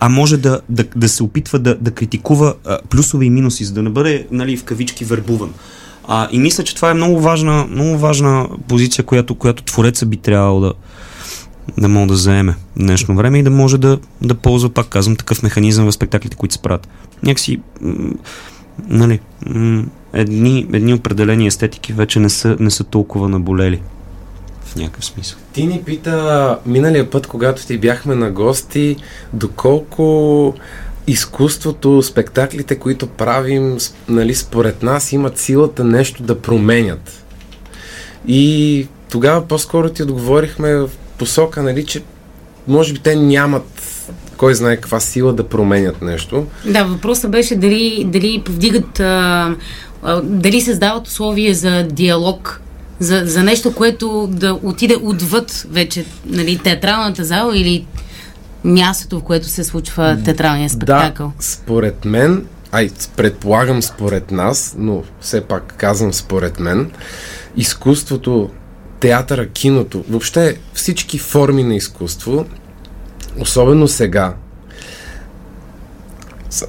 а може да, да, да се опитва да, да критикува а, плюсове и минуси, за да не бъде нали, в кавички вербуван. А, и мисля, че това е много важна, много важна позиция, която, която твореца би трябвало да, да може да заеме в днешно време и да може да, да ползва, пак казвам, такъв механизъм в спектаклите, които се правят. Някакси, м- нали, м- едни, едни определени естетики вече не са, не са толкова наболели в някакъв смисъл. Ти ни пита миналия път, когато ти бяхме на гости, доколко изкуството, спектаклите, които правим, нали, според нас имат силата нещо да променят. И тогава по-скоро ти отговорихме в посока, нали, че може би те нямат кой знае каква сила да променят нещо. Да, въпросът беше дали, дали повдигат, а, а, дали създават условия за диалог, за, за нещо, което да отиде отвъд вече нали, театралната зала или мястото, в което се случва театралния спектакъл. Да, според мен, ай, предполагам според нас, но все пак казвам според мен, изкуството, театъра, киното, въобще всички форми на изкуство, особено сега,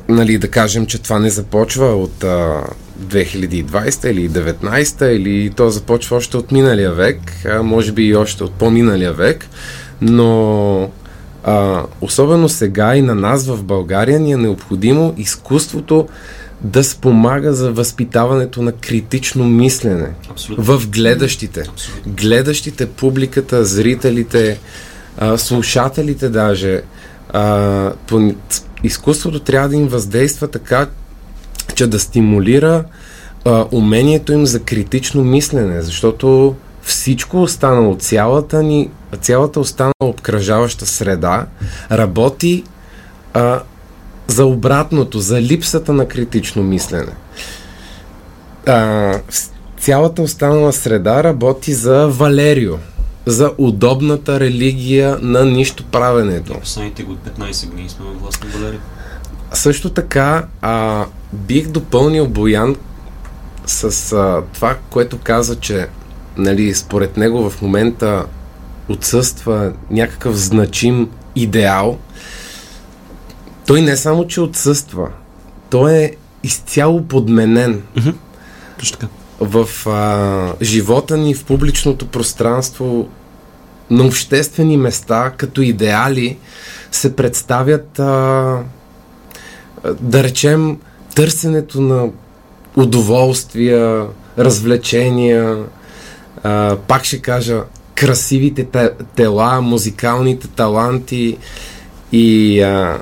нали, да кажем, че това не започва от а, 2020 или 19 или то започва още от миналия век, а може би и още от по-миналия век, но а, особено сега и на нас в България ни е необходимо изкуството да спомага за възпитаването на критично мислене Абсолютно. в гледащите. Абсолютно. Гледащите, публиката, зрителите, а, слушателите даже. А, по, изкуството трябва да им въздейства така, че да стимулира а, умението им за критично мислене, защото всичко останало, цялата ни, цялата останала обкръжаваща среда работи а, за обратното, за липсата на критично мислене. А, цялата останала среда работи за Валерио, за удобната религия на нищо правенето. Последните го 15 години сме във власт на Валерия. Също така, а, бих допълнил Боян с а, това, което каза, че нали, според него в момента отсъства някакъв значим идеал. Той не само, че отсъства, той е изцяло подменен. Mm-hmm. Точно така. В а, живота ни, в публичното пространство, на обществени места, като идеали, се представят а, да речем, търсенето на удоволствия, развлечения, а, пак ще кажа, красивите те, тела, музикалните таланти и а,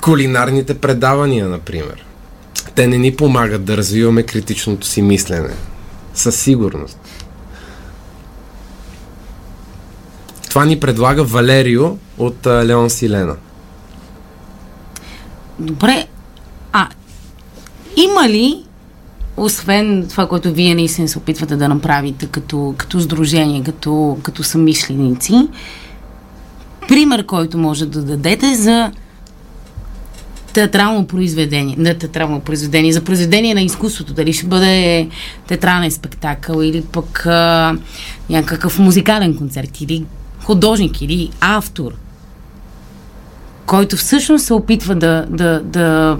кулинарните предавания, например. Те не ни помагат да развиваме критичното си мислене. Със сигурност. Това ни предлага Валерио от а, Леон Силена. Добре, а има ли, освен това, което вие наистина се опитвате да направите като, като сдружение, като, като самишленици, пример, който може да дадете за театрално произведение, не театрално произведение, за произведение на изкуството, дали ще бъде театрален спектакъл или пък а, някакъв музикален концерт или художник или автор, който всъщност се опитва да, да, да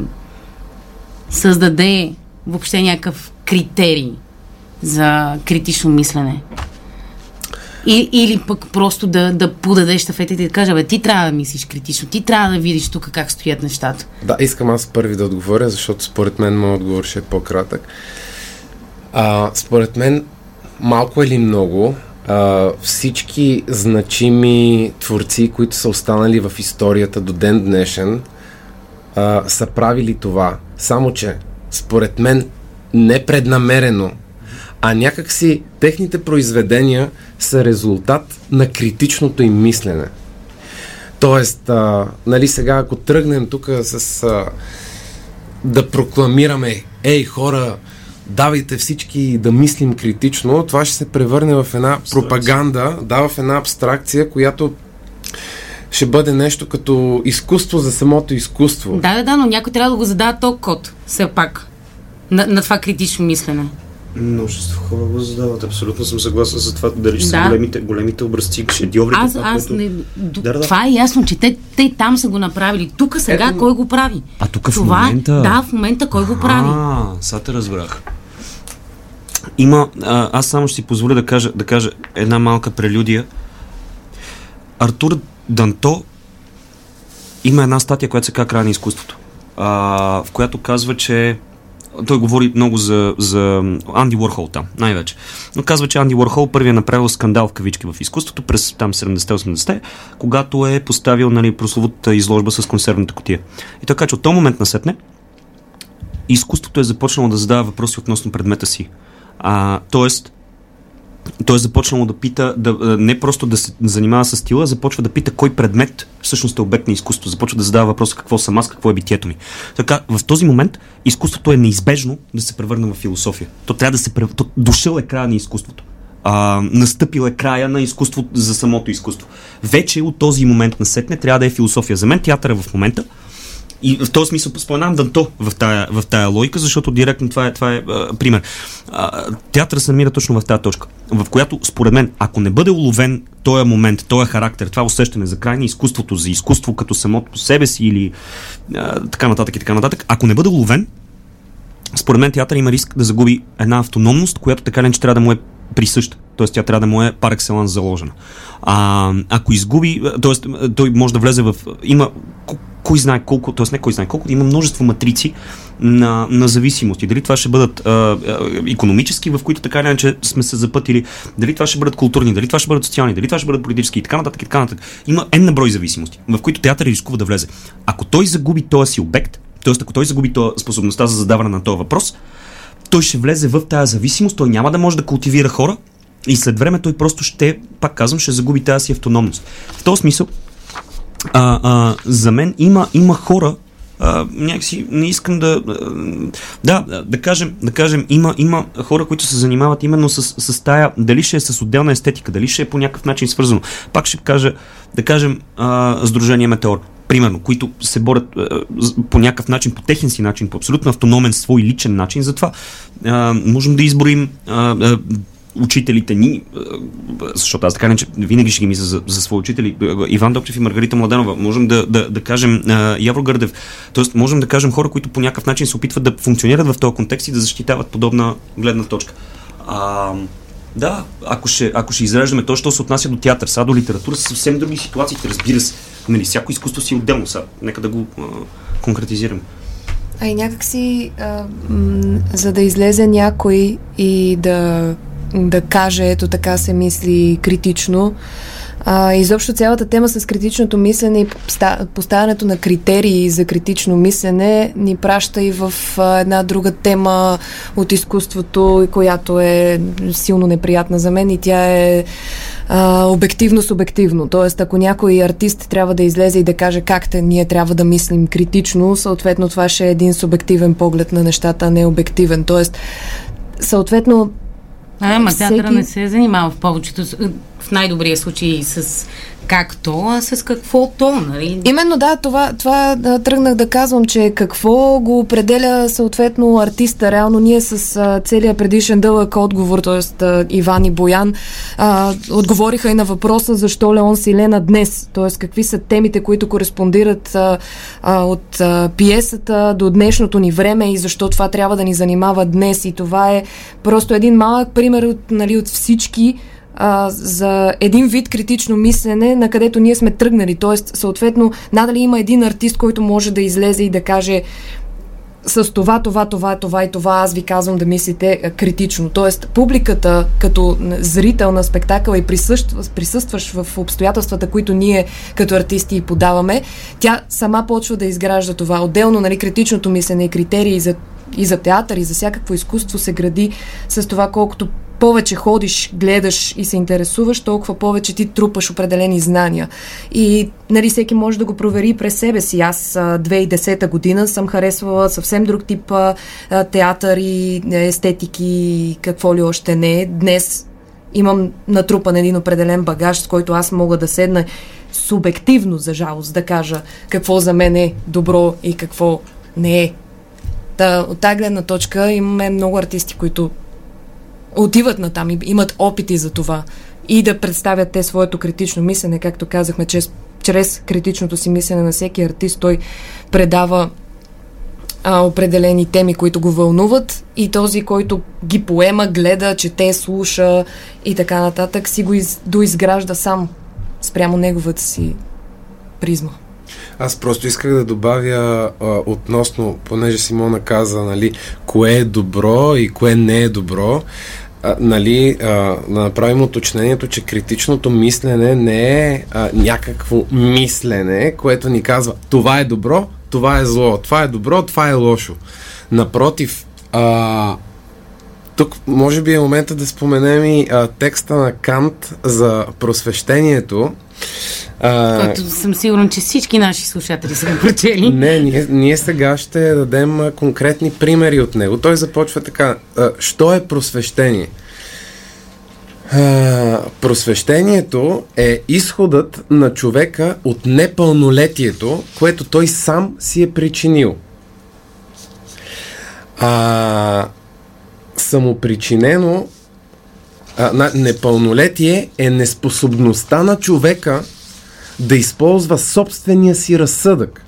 създаде въобще някакъв критерий за критично мислене. И, или пък просто да, да подадеш щафетите и да кажа, бе, ти трябва да мислиш критично, ти трябва да видиш тук как стоят нещата. Да, искам аз първи да отговоря, защото според мен моят отговор ще е по-кратък. А, според мен, малко или много, а, всички значими творци, които са останали в историята до ден днешен, а, са правили това. Само, че според мен непреднамерено, а някакси техните произведения са резултат на критичното им мислене. Тоест, а, нали сега, ако тръгнем тук с а, да прокламираме, ей хора, давайте всички да мислим критично, това ще се превърне в една пропаганда, да, в една абстракция, която ще бъде нещо като изкуство за самото изкуство. Да, да, да, но някой трябва да го задава то код, все пак, на, на това критично мислене. Множество хора го задават. Абсолютно съм съгласен за това. Дали ще Да. са големите, големите образци, шедьоврите. Аз, това, аз което- не, д- Да, да, това е ясно, че те, те там са го направили. Тук сега Ето- кой го прави? А тук в това, момента? Да, в момента кой го прави? А, сега те разбрах. Има, а, аз само ще си позволя да кажа, да кажа една малка прелюдия. Артур Данто има една статия, която се казва Край на изкуството, а, в която казва, че той говори много за, за Анди Уорхол там, най-вече. Но казва, че Анди Уорхол първи е направил скандал в кавички в изкуството през там 70-80-те, когато е поставил нали, прословутата изложба с консервната котия. И казва, че от този момент насетне изкуството е започнало да задава въпроси относно предмета си. А, тоест, той е започнало да пита, да, а, не просто да се занимава с стила, започва да пита кой предмет всъщност е обект на изкуство. Започва да задава въпроса какво съм аз, какво е битието ми. Така, в този момент изкуството е неизбежно да се превърне в философия. То трябва да се прев... то, Дошъл е края на изкуството. А, настъпил е края на изкуство за самото изкуство. Вече от този момент на сетне трябва да е философия. За мен театъра в момента и в този смисъл споменавам Данто в тая, в тая логика, защото директно това е, това е а, пример. А, театър се намира точно в тази точка, в която, според мен, ако не бъде уловен този момент, този характер, това усещане за край на изкуството, за изкуство като самото по себе си или а, така нататък и така нататък, ако не бъде уловен, според мен театър има риск да загуби една автономност, която така или иначе трябва да му е присъща. Тоест тя трябва да му е пар заложена. А, ако изгуби, т.е. той може да влезе в... Има ко- кой знае колко, т.е. не кой знае колко, има множество матрици на, на зависимости. Дали това ще бъдат а, а, економически, в които така или иначе сме се запътили, дали това ще бъдат културни, дали това ще бъдат социални, дали това ще бъдат политически и така нататък и така нататък. Има N на брой зависимости, в които театър рискува да влезе. Ако той загуби този си обект, т.е. ако той загуби способността за задаване на този въпрос, той ще влезе в тази зависимост, той няма да може да култивира хора и след време той просто ще, пак казвам, ще загуби тази си автономност. В този смисъл, а, а, за мен има, има хора, а, някакси не искам да. Да, да кажем, да кажем има, има хора, които се занимават именно с, с тая, дали ще е с отделна естетика, дали ще е по някакъв начин свързано. Пак ще кажа, да кажем, а, Сдружение Метеор, примерно, които се борят з- по някакъв начин, по техен си начин, по абсолютно автономен свой личен начин. Затова а, можем да изборим а, а, учителите ни, защото аз така не, че винаги ще ги мисля за, за свои учители, Иван Допчев и Маргарита Младенова, можем да, да, да кажем Явро Гърдев, т.е. можем да кажем хора, които по някакъв начин се опитват да функционират в този контекст и да защитават подобна гледна точка. А, да, ако ще, ако ще изреждаме то, що се отнася до театър, сега до литература, са съвсем други ситуации, разбира се. Нали, всяко изкуство си е отделно сега. Нека да го а, конкретизираме. А и някакси, а, м- за да излезе някой и да, да каже, ето така се мисли критично, а, изобщо цялата тема с критичното мислене и поста- поставянето на критерии за критично мислене ни праща и в а, една друга тема от изкуството, която е силно неприятна за мен и тя е обективно-субективно. Тоест, ако някой артист трябва да излезе и да каже как те, ние трябва да мислим критично, съответно това ще е един субективен поглед на нещата, а не обективен. Тоест, съответно, А, ма театъра Всеки- не се занимава в повечето, в най-добрия случай с както, а с каквото, нали? Именно да, това, това да, тръгнах да казвам, че какво го определя съответно артиста. Реално ние с а, целият предишен дълъг отговор, т.е. Иван и Боян, а, отговориха и на въпроса защо Леон Силена днес, т.е. какви са темите, които кореспондират а, а, от а, пиесата до днешното ни време и защо това трябва да ни занимава днес. И това е просто един малък пример от, нали, от всички а, за един вид критично мислене, на където ние сме тръгнали. Тоест, съответно, надали има един артист, който може да излезе и да каже с това, това, това, това и това, аз ви казвам да мислите критично. Тоест, публиката като зрител на спектакъл и присъщ, присъстваш в обстоятелствата, които ние като артисти подаваме, тя сама почва да изгражда това. Отделно, нали, критичното мислене и критерии за, и за театър, и за всякакво изкуство се гради с това колкото повече ходиш, гледаш и се интересуваш, толкова повече ти трупаш определени знания. И нали, всеки може да го провери през себе си. Аз а, 2010 година съм харесвала съвсем друг тип театър и е, естетики какво ли още не. Днес имам натрупан един определен багаж, с който аз мога да седна субективно, за жалост, да кажа какво за мен е добро и какво не е. Та, от тази гледна точка имаме много артисти, които отиват на там и имат опити за това и да представят те своето критично мислене, както казахме, чрез, чрез критичното си мислене на всеки артист, той предава а, определени теми, които го вълнуват и този, който ги поема, гледа, чете, слуша и така нататък, си го из, доизгражда сам спрямо неговата си призма. Аз просто исках да добавя а, относно, понеже Симона каза, нали, кое е добро и кое не е добро, а, нали, а, направим уточнението, че критичното мислене не е а, някакво мислене, което ни казва това е добро, това е зло, това е добро, това е лошо. Напротив, а, тук може би е момента да споменем и а, текста на Кант за просвещението. А, Който съм сигурен, че всички наши слушатели са го прочели. не, ние, ние сега ще дадем а, конкретни примери от него. Той започва така. А, що е просвещение? А, просвещението е изходът на човека от непълнолетието, което той сам си е причинил. А, самопричинено а, непълнолетие е неспособността на човека да използва собствения си разсъдък.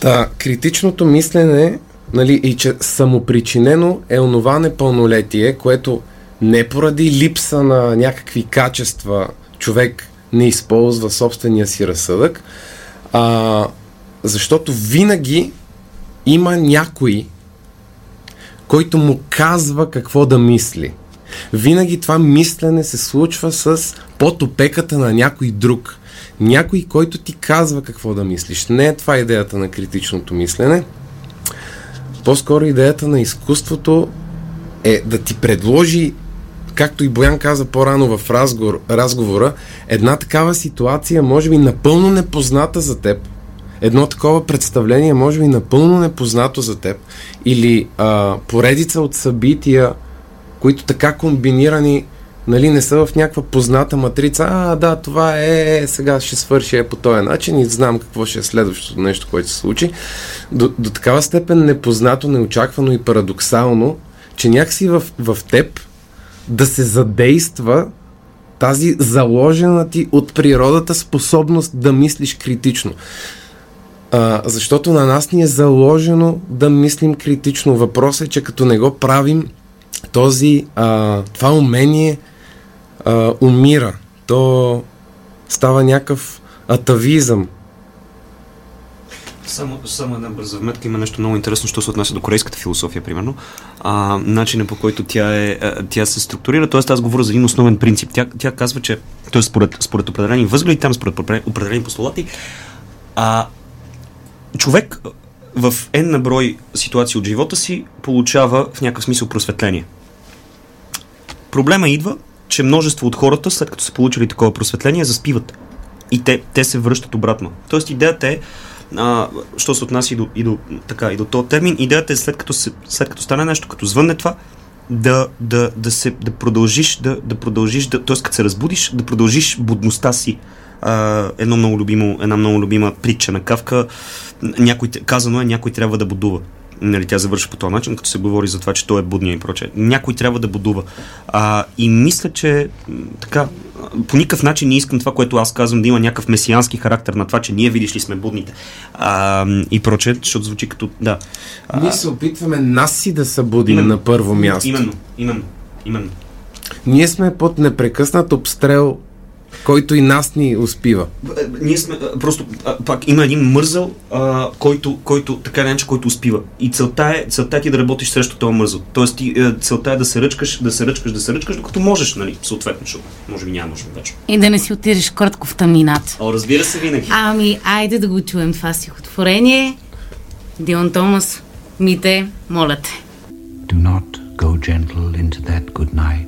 Та, критичното мислене нали, и че самопричинено е онова непълнолетие, което не поради липса на някакви качества човек не използва собствения си разсъдък, а, защото винаги има някой, който му казва какво да мисли. Винаги това мислене се случва с под опеката на някой друг. Някой, който ти казва какво да мислиш. Не е това идеята на критичното мислене. По-скоро идеята на изкуството е да ти предложи, както и Боян каза по-рано в разговор, разговора, една такава ситуация, може би напълно непозната за теб, едно такова представление, може би напълно непознато за теб, или а, поредица от събития, които така комбинирани, нали, не са в някаква позната матрица, а, да, това е, сега ще свърши е по този начин и знам какво ще е следващото нещо, което се случи. До, до такава степен непознато, неочаквано и парадоксално, че някакси в, в теб да се задейства тази заложена ти от природата способност да мислиш критично. А, защото на нас ни е заложено да мислим критично. Въпросът е, че като не го правим, този, а, това умение а, умира. То става някакъв атавизъм. Само, само една бърза вметка. Има нещо много интересно, що се отнася до корейската философия, примерно. А, начинът по който тя, е, тя се структурира, т.е. аз говоря за един основен принцип. Тя, тя казва, че т.е. Според, според определени възгледи, там според опре- определени постулати, а, човек в N на брой ситуации от живота си получава в някакъв смисъл просветление. Проблема идва, че множество от хората, след като са получили такова просветление, заспиват. И те, те се връщат обратно. Тоест идеята е, а, що се отнася и до, и до, така, и до този термин, идеята е след като, се, след като стане нещо, като звънне това, да, да, да, се, да продължиш, да, да продължиш, да, т.е. като се разбудиш, да продължиш будността си. А, едно много любимо, една много любима притча на Кавка. Някой, казано е, някой трябва да будува. Нали, тя завършва по този начин, като се говори за това, че той е будния и прочее. Някой трябва да будува. А, и мисля, че така, по никакъв начин не искам това, което аз казвам, да има някакъв месиански характер на това, че ние видиш ли сме будните. А, и прочее, защото звучи като... Да. А, Ние се опитваме нас си да събудим Именно. на първо място. Именно, именно, именно. Ние сме под непрекъснат обстрел, който и нас ни успива. Ние сме, просто, пак има един мързъл, а, който, който, така или иначе, който успива. И целта е, целта е ти да работиш срещу този мързъл. Тоест, ти, е, целта е да се ръчкаш, да се ръчкаш, да се ръчкаш, докато можеш, нали, съответно, защото може би няма нужда вече. И да не си отидеш кратко в тъмнината. О, разбира се, винаги. Ами, айде да го чуем това стихотворение. Дион Томас, Мите, моля те. Do not go gentle into that good night.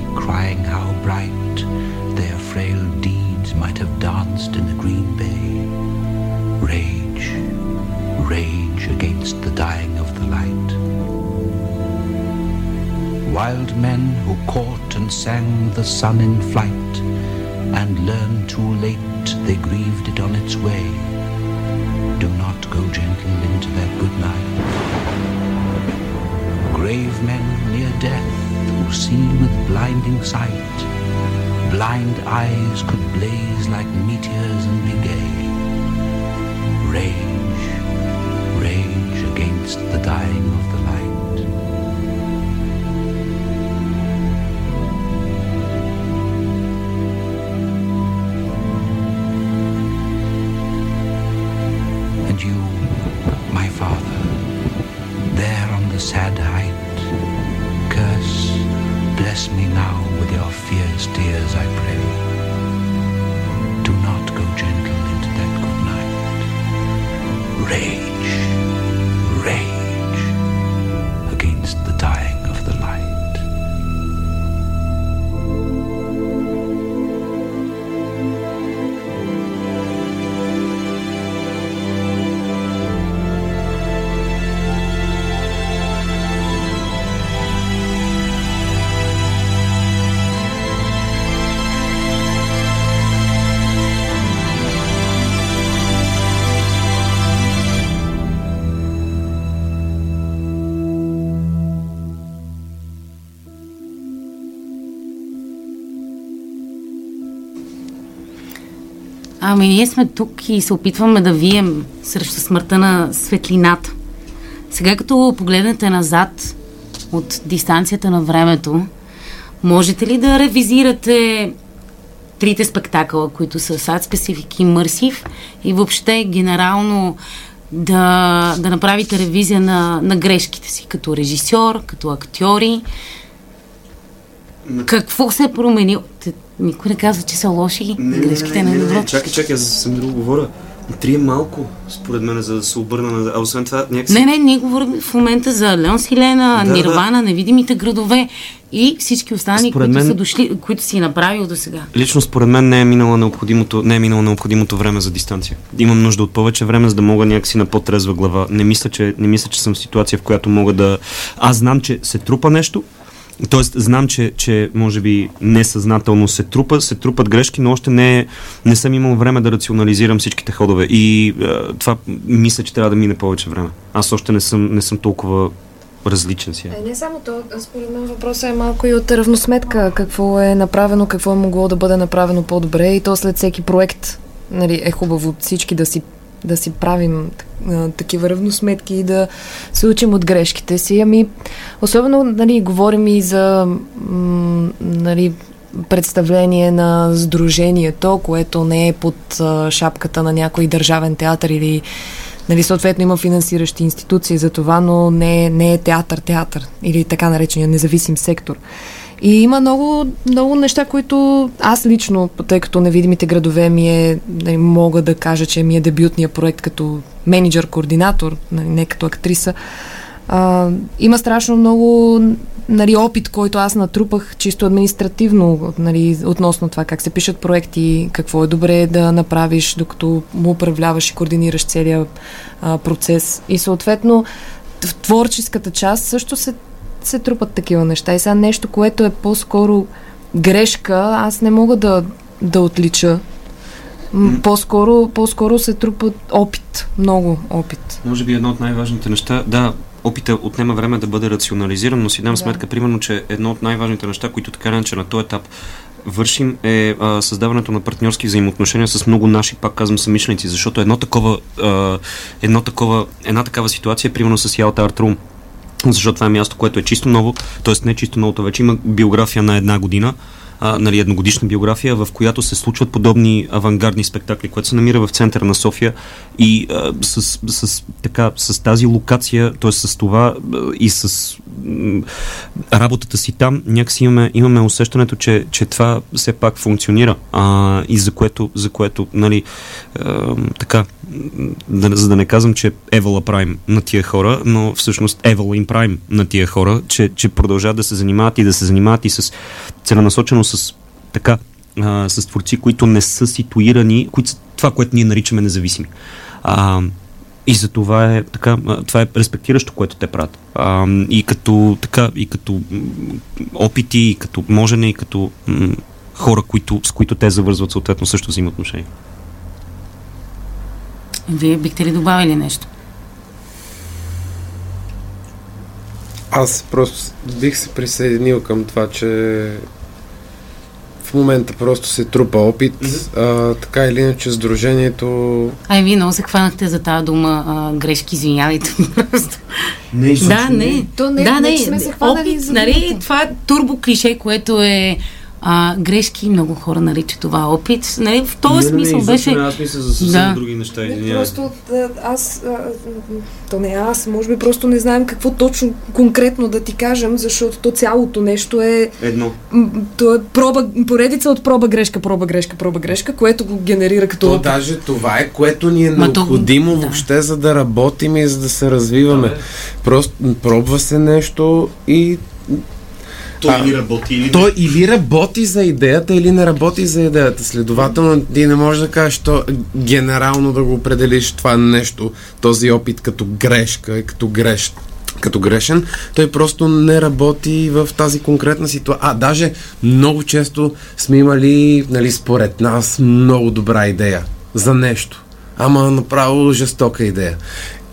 crying how bright their frail deeds might have danced in the green bay. Rage, rage against the dying of the light. Wild men who caught and sang the sun in flight, and learned too late they grieved it on its way. Do not go gentle into that good night grave men near death who see with blinding sight. Blind eyes could blaze like meteors and be gay. Rage, rage against the dying of Ами ние сме тук и се опитваме да вием срещу смъртта на светлината. Сега като погледнете назад от дистанцията на времето, можете ли да ревизирате трите спектакъла, които са Sad Specific и Immersive и въобще генерално да, да направите ревизия на, на грешките си като режисьор, като актьори. Какво се е променило? Никой не казва, че са лоши грешките на доброто. Чакай, чакай, аз съм друго говоря. Три е малко, според мен, за да се обърна на... А освен това, някакси... Не, не, ние говорим в момента за Леон Силена, Да, Нирвана, невидимите градове и всички останали, Според които мен- са дошли, които си направил до сега. Лично според мен не е, минало необходимото, не е минало необходимото време за дистанция. Имам нужда от повече време, за да мога някакси на по-трезва глава. Не мисля, че, не мисля, че съм в ситуация, в която мога да... Аз знам, че се трупа нещо, Тоест, знам, че, че може би несъзнателно се трупа, се трупат грешки, но още не, не съм имал време да рационализирам всичките ходове. И е, това мисля, че трябва да мине повече време. Аз още не съм, не съм толкова различен си. Е, не само то, а според мен въпросът е малко и от равносметка. Какво е направено, какво е могло да бъде направено по-добре и то след всеки проект нали, е хубаво всички да си да си правим а, такива равносметки и да се учим от грешките си. Ами, особено, нали, говорим и за нали, представление на Сдружението, което не е под шапката на някой държавен театър или Нали, съответно има финансиращи институции за това, но не, не е театър-театър или така наречения независим сектор. И има много, много неща, които аз лично, тъй като невидимите градове ми е, нали, мога да кажа, че ми е дебютния проект като менеджер, координатор, нали, не като актриса. А, има страшно много нали, опит, който аз натрупах чисто административно нали, относно това как се пишат проекти, какво е добре да направиш, докато му управляваш и координираш целият процес. И съответно в творческата част също се, се трупат такива неща. И сега нещо, което е по-скоро грешка, аз не мога да, да отлича. По-скоро, по-скоро се трупат опит, много опит. Може би едно от най-важните неща, да, опита отнема време да бъде рационализиран, но си дам Да. сметка, примерно, че едно от най-важните неща, които така иначе на този етап вършим е а, създаването на партньорски взаимоотношения с много наши, пак казвам, самишленици, защото едно такова, а, едно такова, една такава ситуация е примерно с Ялта Art Room. Защото това е място, което е чисто ново, т.е. не чисто новото, вече има биография на една година, а, нали, едногодишна биография, в която се случват подобни авангардни спектакли, което се намира в центъра на София и а, с, с, така, с тази локация, т.е. с това и с работата си там, някакси имаме, имаме усещането, че, че това все пак функционира а, и за което, за което нали, а, така, да, за да не казвам, че Евала Прайм на тия хора, но всъщност Евала им Прайм на тия хора, че, че продължават да се занимават и да се занимават и с целенасочено с така, а, с творци, които не са ситуирани, които са това, което ние наричаме независими. А, и за това е така, това е респектиращо, което те правят. А, и като така, и като опити, и като можене, и като м, хора, които, с които те завързват съответно също взаимоотношения. Вие бихте ли добавили нещо? Аз просто бих се присъединил към това, че в момента просто се трупа опит. А, така или иначе, Сдружението Ай, вие много се хванахте за тази дума а, грешки, извинявайте просто. Не, Да, не. То не- да, не, не. сме се хванали Опит, за нали, това е турбо клише, което е а, грешки, много хора наричат това опит. Нали, в този смисъл беше... аз мисля за съвсем Да. други неща. Не, просто да, аз, а, то не аз, може би просто не знаем какво точно конкретно да ти кажем, защото то цялото нещо е, Едно. то е проба, поредица от проба грешка, проба грешка, проба грешка, което го генерира като То опит. даже това е, което ни е Ма то- необходимо да. въобще, за да работим и за да се развиваме. Да, бе. Просто пробва се нещо и Той А, или работи, или той или работи за идеята, или не работи за идеята. Следователно, ти не можеш да кажеш то генерално да го определиш това нещо, този опит като грешка като греш като грешен, той просто не работи в тази конкретна ситуация. А, даже много често сме имали, нали, според нас, много добра идея за нещо. Ама направо жестока идея.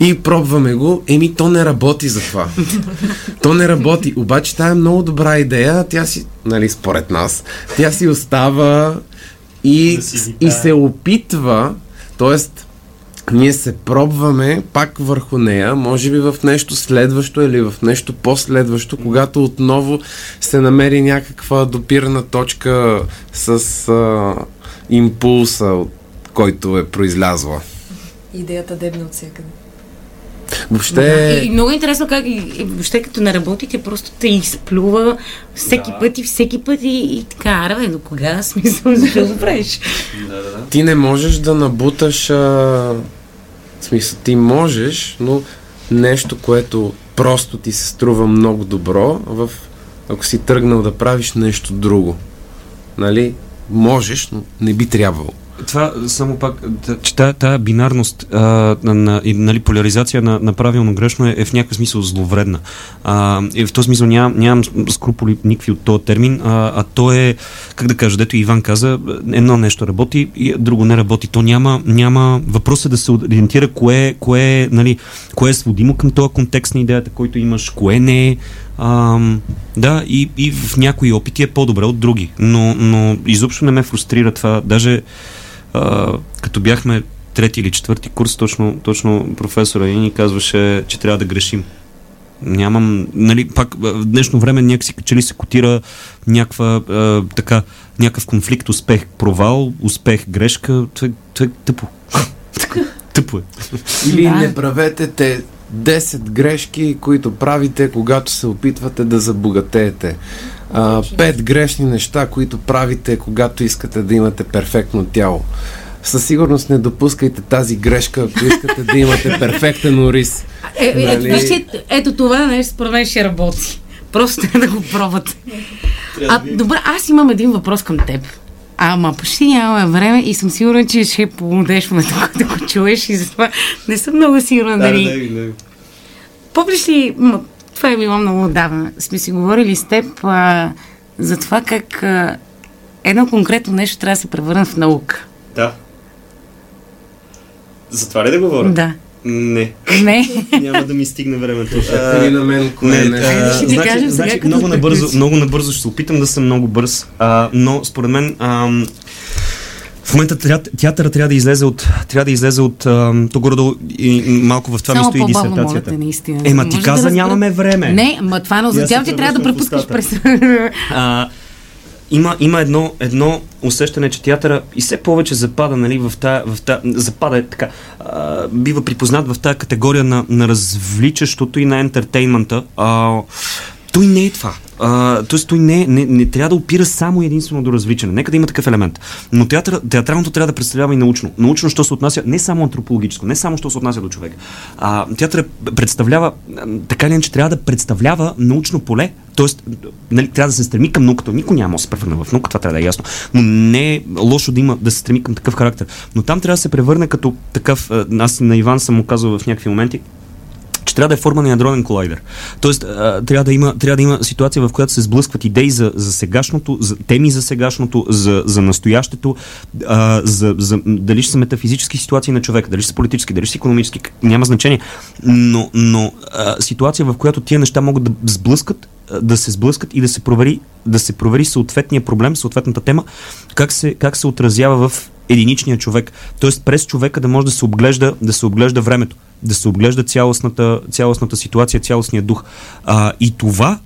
И пробваме го, еми то не работи за това. то не работи. Обаче тая е много добра идея, тя си, нали, според нас, тя си остава и, Да си и се опитва, т.е. ние се пробваме пак върху нея, може би в нещо следващо или в нещо последващо, когато отново се намери някаква допирна точка с а, импулса, от който е произлязла. Идеята дебна от всякъде. Въобще... И, и много интересно как и, и въобще като не работите, просто те изплюва всеки Да. път и всеки път и, и така, аре, бе, до кога смисъл, защо го правиш? Да, да, да. ти не можеш да набуташ. А... В смисъл, ти можеш, но нещо, което просто ти се струва много добро, в... ако си тръгнал да правиш нещо друго. Нали? Можеш, но не би трябвало. Това само пак, че тая, тая бинарност а, на, на, и, нали, поляризация на, на правилно-грешно е, е в някакъв смисъл зловредна. А, и в този смисъл нямам, нямам скруполи никакви от този термин, а, а то е, как да кажа, дето Иван каза, едно нещо работи и друго не работи. То няма, няма въпрос е да се ориентира кое, кое, нали, кое е сводимо към този контекст на идеята, който имаш, кое не е. Ам, да, и, и в някои опити е по-добре от други, но, но изобщо не ме фрустрира това. Даже а, като бяхме трети или четвърти курс, точно, точно професора и ни казваше, че трябва да грешим. Нямам, нали, пак в днешно време някакси че ли се котира някаква а, така, някакъв конфликт, успех, провал, успех, грешка. Това, е- това е тъпо. тъпо е. Или Да. не правете те 10 грешки, които правите, когато се опитвате да забогатеете. А, пет грешни неща, които правите, когато искате да имате перфектно тяло. Със сигурност не допускайте тази грешка, ако искате да имате перфектен ориз. Е, е, ето, Нали? вижте, ето това нещо според мен ще работи. Просто е да го пробвате. А, добре, аз имам един въпрос към теб. Ама почти нямаме време и съм сигурна, че ще помогнеш в момента, когато го чуеш и затова не съм много сигурна дали... Помниш ли, това е било много отдавна, сме си говорили с теб а, за това как а, едно конкретно нещо трябва да се превърне в наука. Да. За това ли да говоря? Да. Не. Не. Няма да ми стигне времето. Или на мен кое Не, не. а, ще ти значи, кажа сега, значи, много, набързо, много набързо ще се опитам да съм много бърз, а, но според мен ам, в момента трябва, театъра трябва да излезе от, трябва да излезе от то горе и, малко в това ми Само стои по-бавно, моля дисертацията. те, наистина. Ема ти да каза, разбера- нямаме време. Не, ма това не означава, се че трябва да препускаш през... А, има, има едно, едно усещане, че театъра и все повече запада, нали, в та, в та, запада е така, а, бива припознат в тази категория на, на развличащото и на ентертеймента. А, той не е това. Тоест, той не, не, не трябва да опира само единствено до развличане. Нека да има такъв елемент. Но театър, театралното трябва да представлява и научно. Научно, що се отнася не само антропологическо, не само, що се отнася до човек. Театър представлява, така или иначе, трябва да представлява научно поле, Тоест, нали, трябва да се стреми към науката. Никой няма да се превърне в наука, това трябва да е ясно. Но не е лошо да има да се стреми към такъв характер. Но там трябва да се превърне като такъв. Аз на Иван съм му казал в някакви моменти, трябва да е форма на ядронен колайдер. Тоест, трябва да, има, трябва да има ситуация, в която се сблъскват идеи за, за сегашното, за теми за сегашното, за, за настоящето, а, за, за, дали ще са метафизически ситуации на човека, дали ще са политически, дали ще са економически, няма значение. Но, но а, ситуация, в която тия неща могат да сблъскат, да се сблъскат и да се провери, да се провери съответния проблем, съответната тема, как се, как се отразява в единичния човек. Тоест през човека да може да се обглежда, да се обглежда времето, да се обглежда цялостната, цялостната ситуация, цялостния дух. А, и това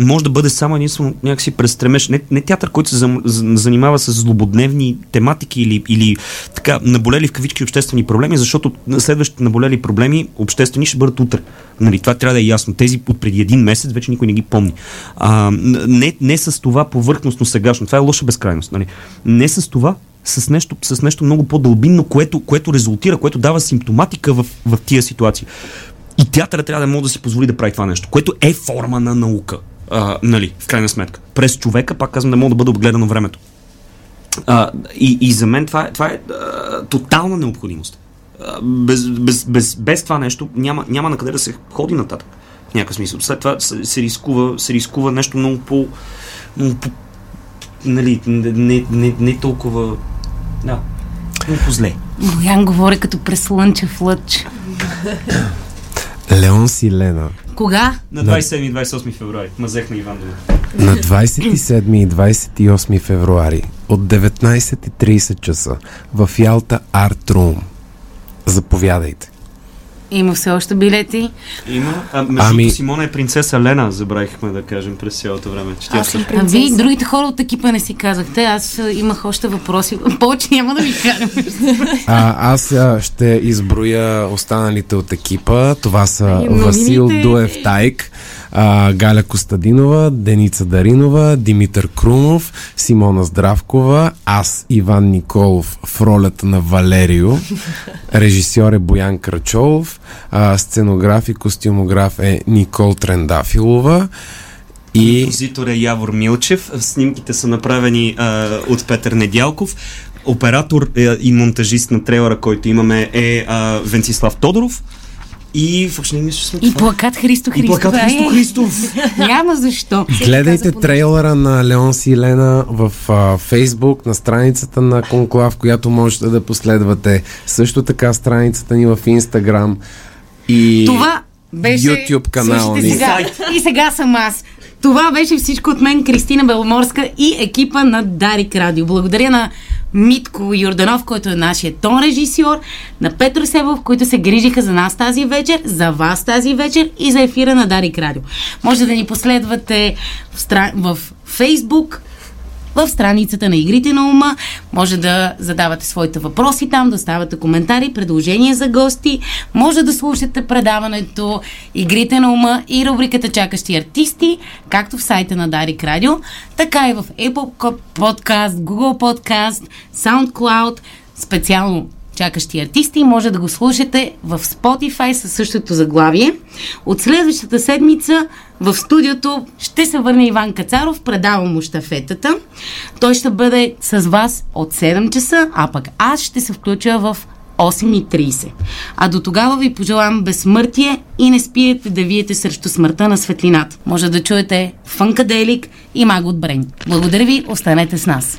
може да бъде само единствено някакси през стремеж. Не, не театър, който се занимава с злободневни тематики или, или така наболели в кавички обществени проблеми, защото следващите наболели проблеми обществени ще бъдат утре. Нали, това трябва да е ясно. Тези от преди един месец вече никой не ги помни. А, не, не с това повърхностно сегашно. Това е лоша безкрайност. Нали. Не с това, с нещо, с нещо много по-дълбинно, което, което резултира, което дава симптоматика в, в тия ситуации. И театъра трябва да може да си позволи да прави това нещо, което е форма на наука. А, нали, в крайна сметка. През човека, пак казвам, да може да бъде обгледано времето. А, и, и за мен това е, това е а, тотална необходимост. А, без, без, без, без това нещо няма, няма на къде да се ходи нататък. В някакъв смисъл. След това се, се, рискува, се рискува нещо много по... Много по нали, не, не, не толкова... Да, много по-зле. Боян говори като през слънчев лъч. Леон Силена. Кога? На 27 и 28 февруари. Мазех на Иван Донов. На 27 и 28 февруари от 19.30 часа в Ялта Арт Рум. Заповядайте. Има все още билети. Има. А, между Ами- ами... Симона е принцеса Лена, забравихме да кажем през цялото време. Че Аз съм А вие другите хора от екипа не си казахте. Аз имах още въпроси. Повече няма да ви карам. А, аз а, ще изброя останалите от екипа. Това са новините. Васил Дуев Тайк, а, Галя Костадинова, Деница Даринова, Димитър Крумов, Симона Здравкова, аз Иван Николов в ролята на Валерио, режисьор е Боян Крачолов, а, сценограф и костюмограф е Никол Трендафилова и Композитор е Явор Милчев. Снимките са направени а, от Петър Недялков. Оператор е, и монтажист на трейлера, който имаме е а, Венцислав Тодоров. И въобще не мисля, че сме И това. плакат Христо И Христов. плакат Христо Е, Христов. Няма защо. Гледайте трейлера на Леон Силена в а, Фейсбук, на страницата на Конклав, която можете да последвате. Също така страницата ни в Инстаграм и Това беше... YouTube канала Слушайте ни. Сега, и сега съм аз. Това беше всичко от мен, Кристина Беломорска и екипа на Дарик Радио. Благодаря на Митко Юрданов, който е нашия тон режисьор, на Петро Себов, които се грижиха за нас тази вечер, за вас тази вечер и за ефира на Дарик Радио. Може да ни последвате в, стра... в Facebook, в страницата на Игрите на ума. Може да задавате своите въпроси там, да ставате коментари, предложения за гости. Може да слушате предаването Игрите на ума и рубриката Чакащи артисти, както в сайта на Дарик Радио, така и в Apple Podcast, Google Podcast, SoundCloud, специално чакащи артисти. Може да го слушате в Spotify със същото заглавие. От следващата седмица в студиото ще се върне Иван Кацаров, предавам му щафетата. Той ще бъде с вас от 7 часа, а пък аз ще се включа в 8.30. А до тогава ви пожелавам безсмъртие и не спиете да виете срещу смъртта на светлината. Може да чуете Фънкаделик и Магот Брейн. Благодаря ви, останете с нас.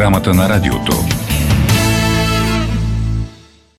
Програмата на радиото.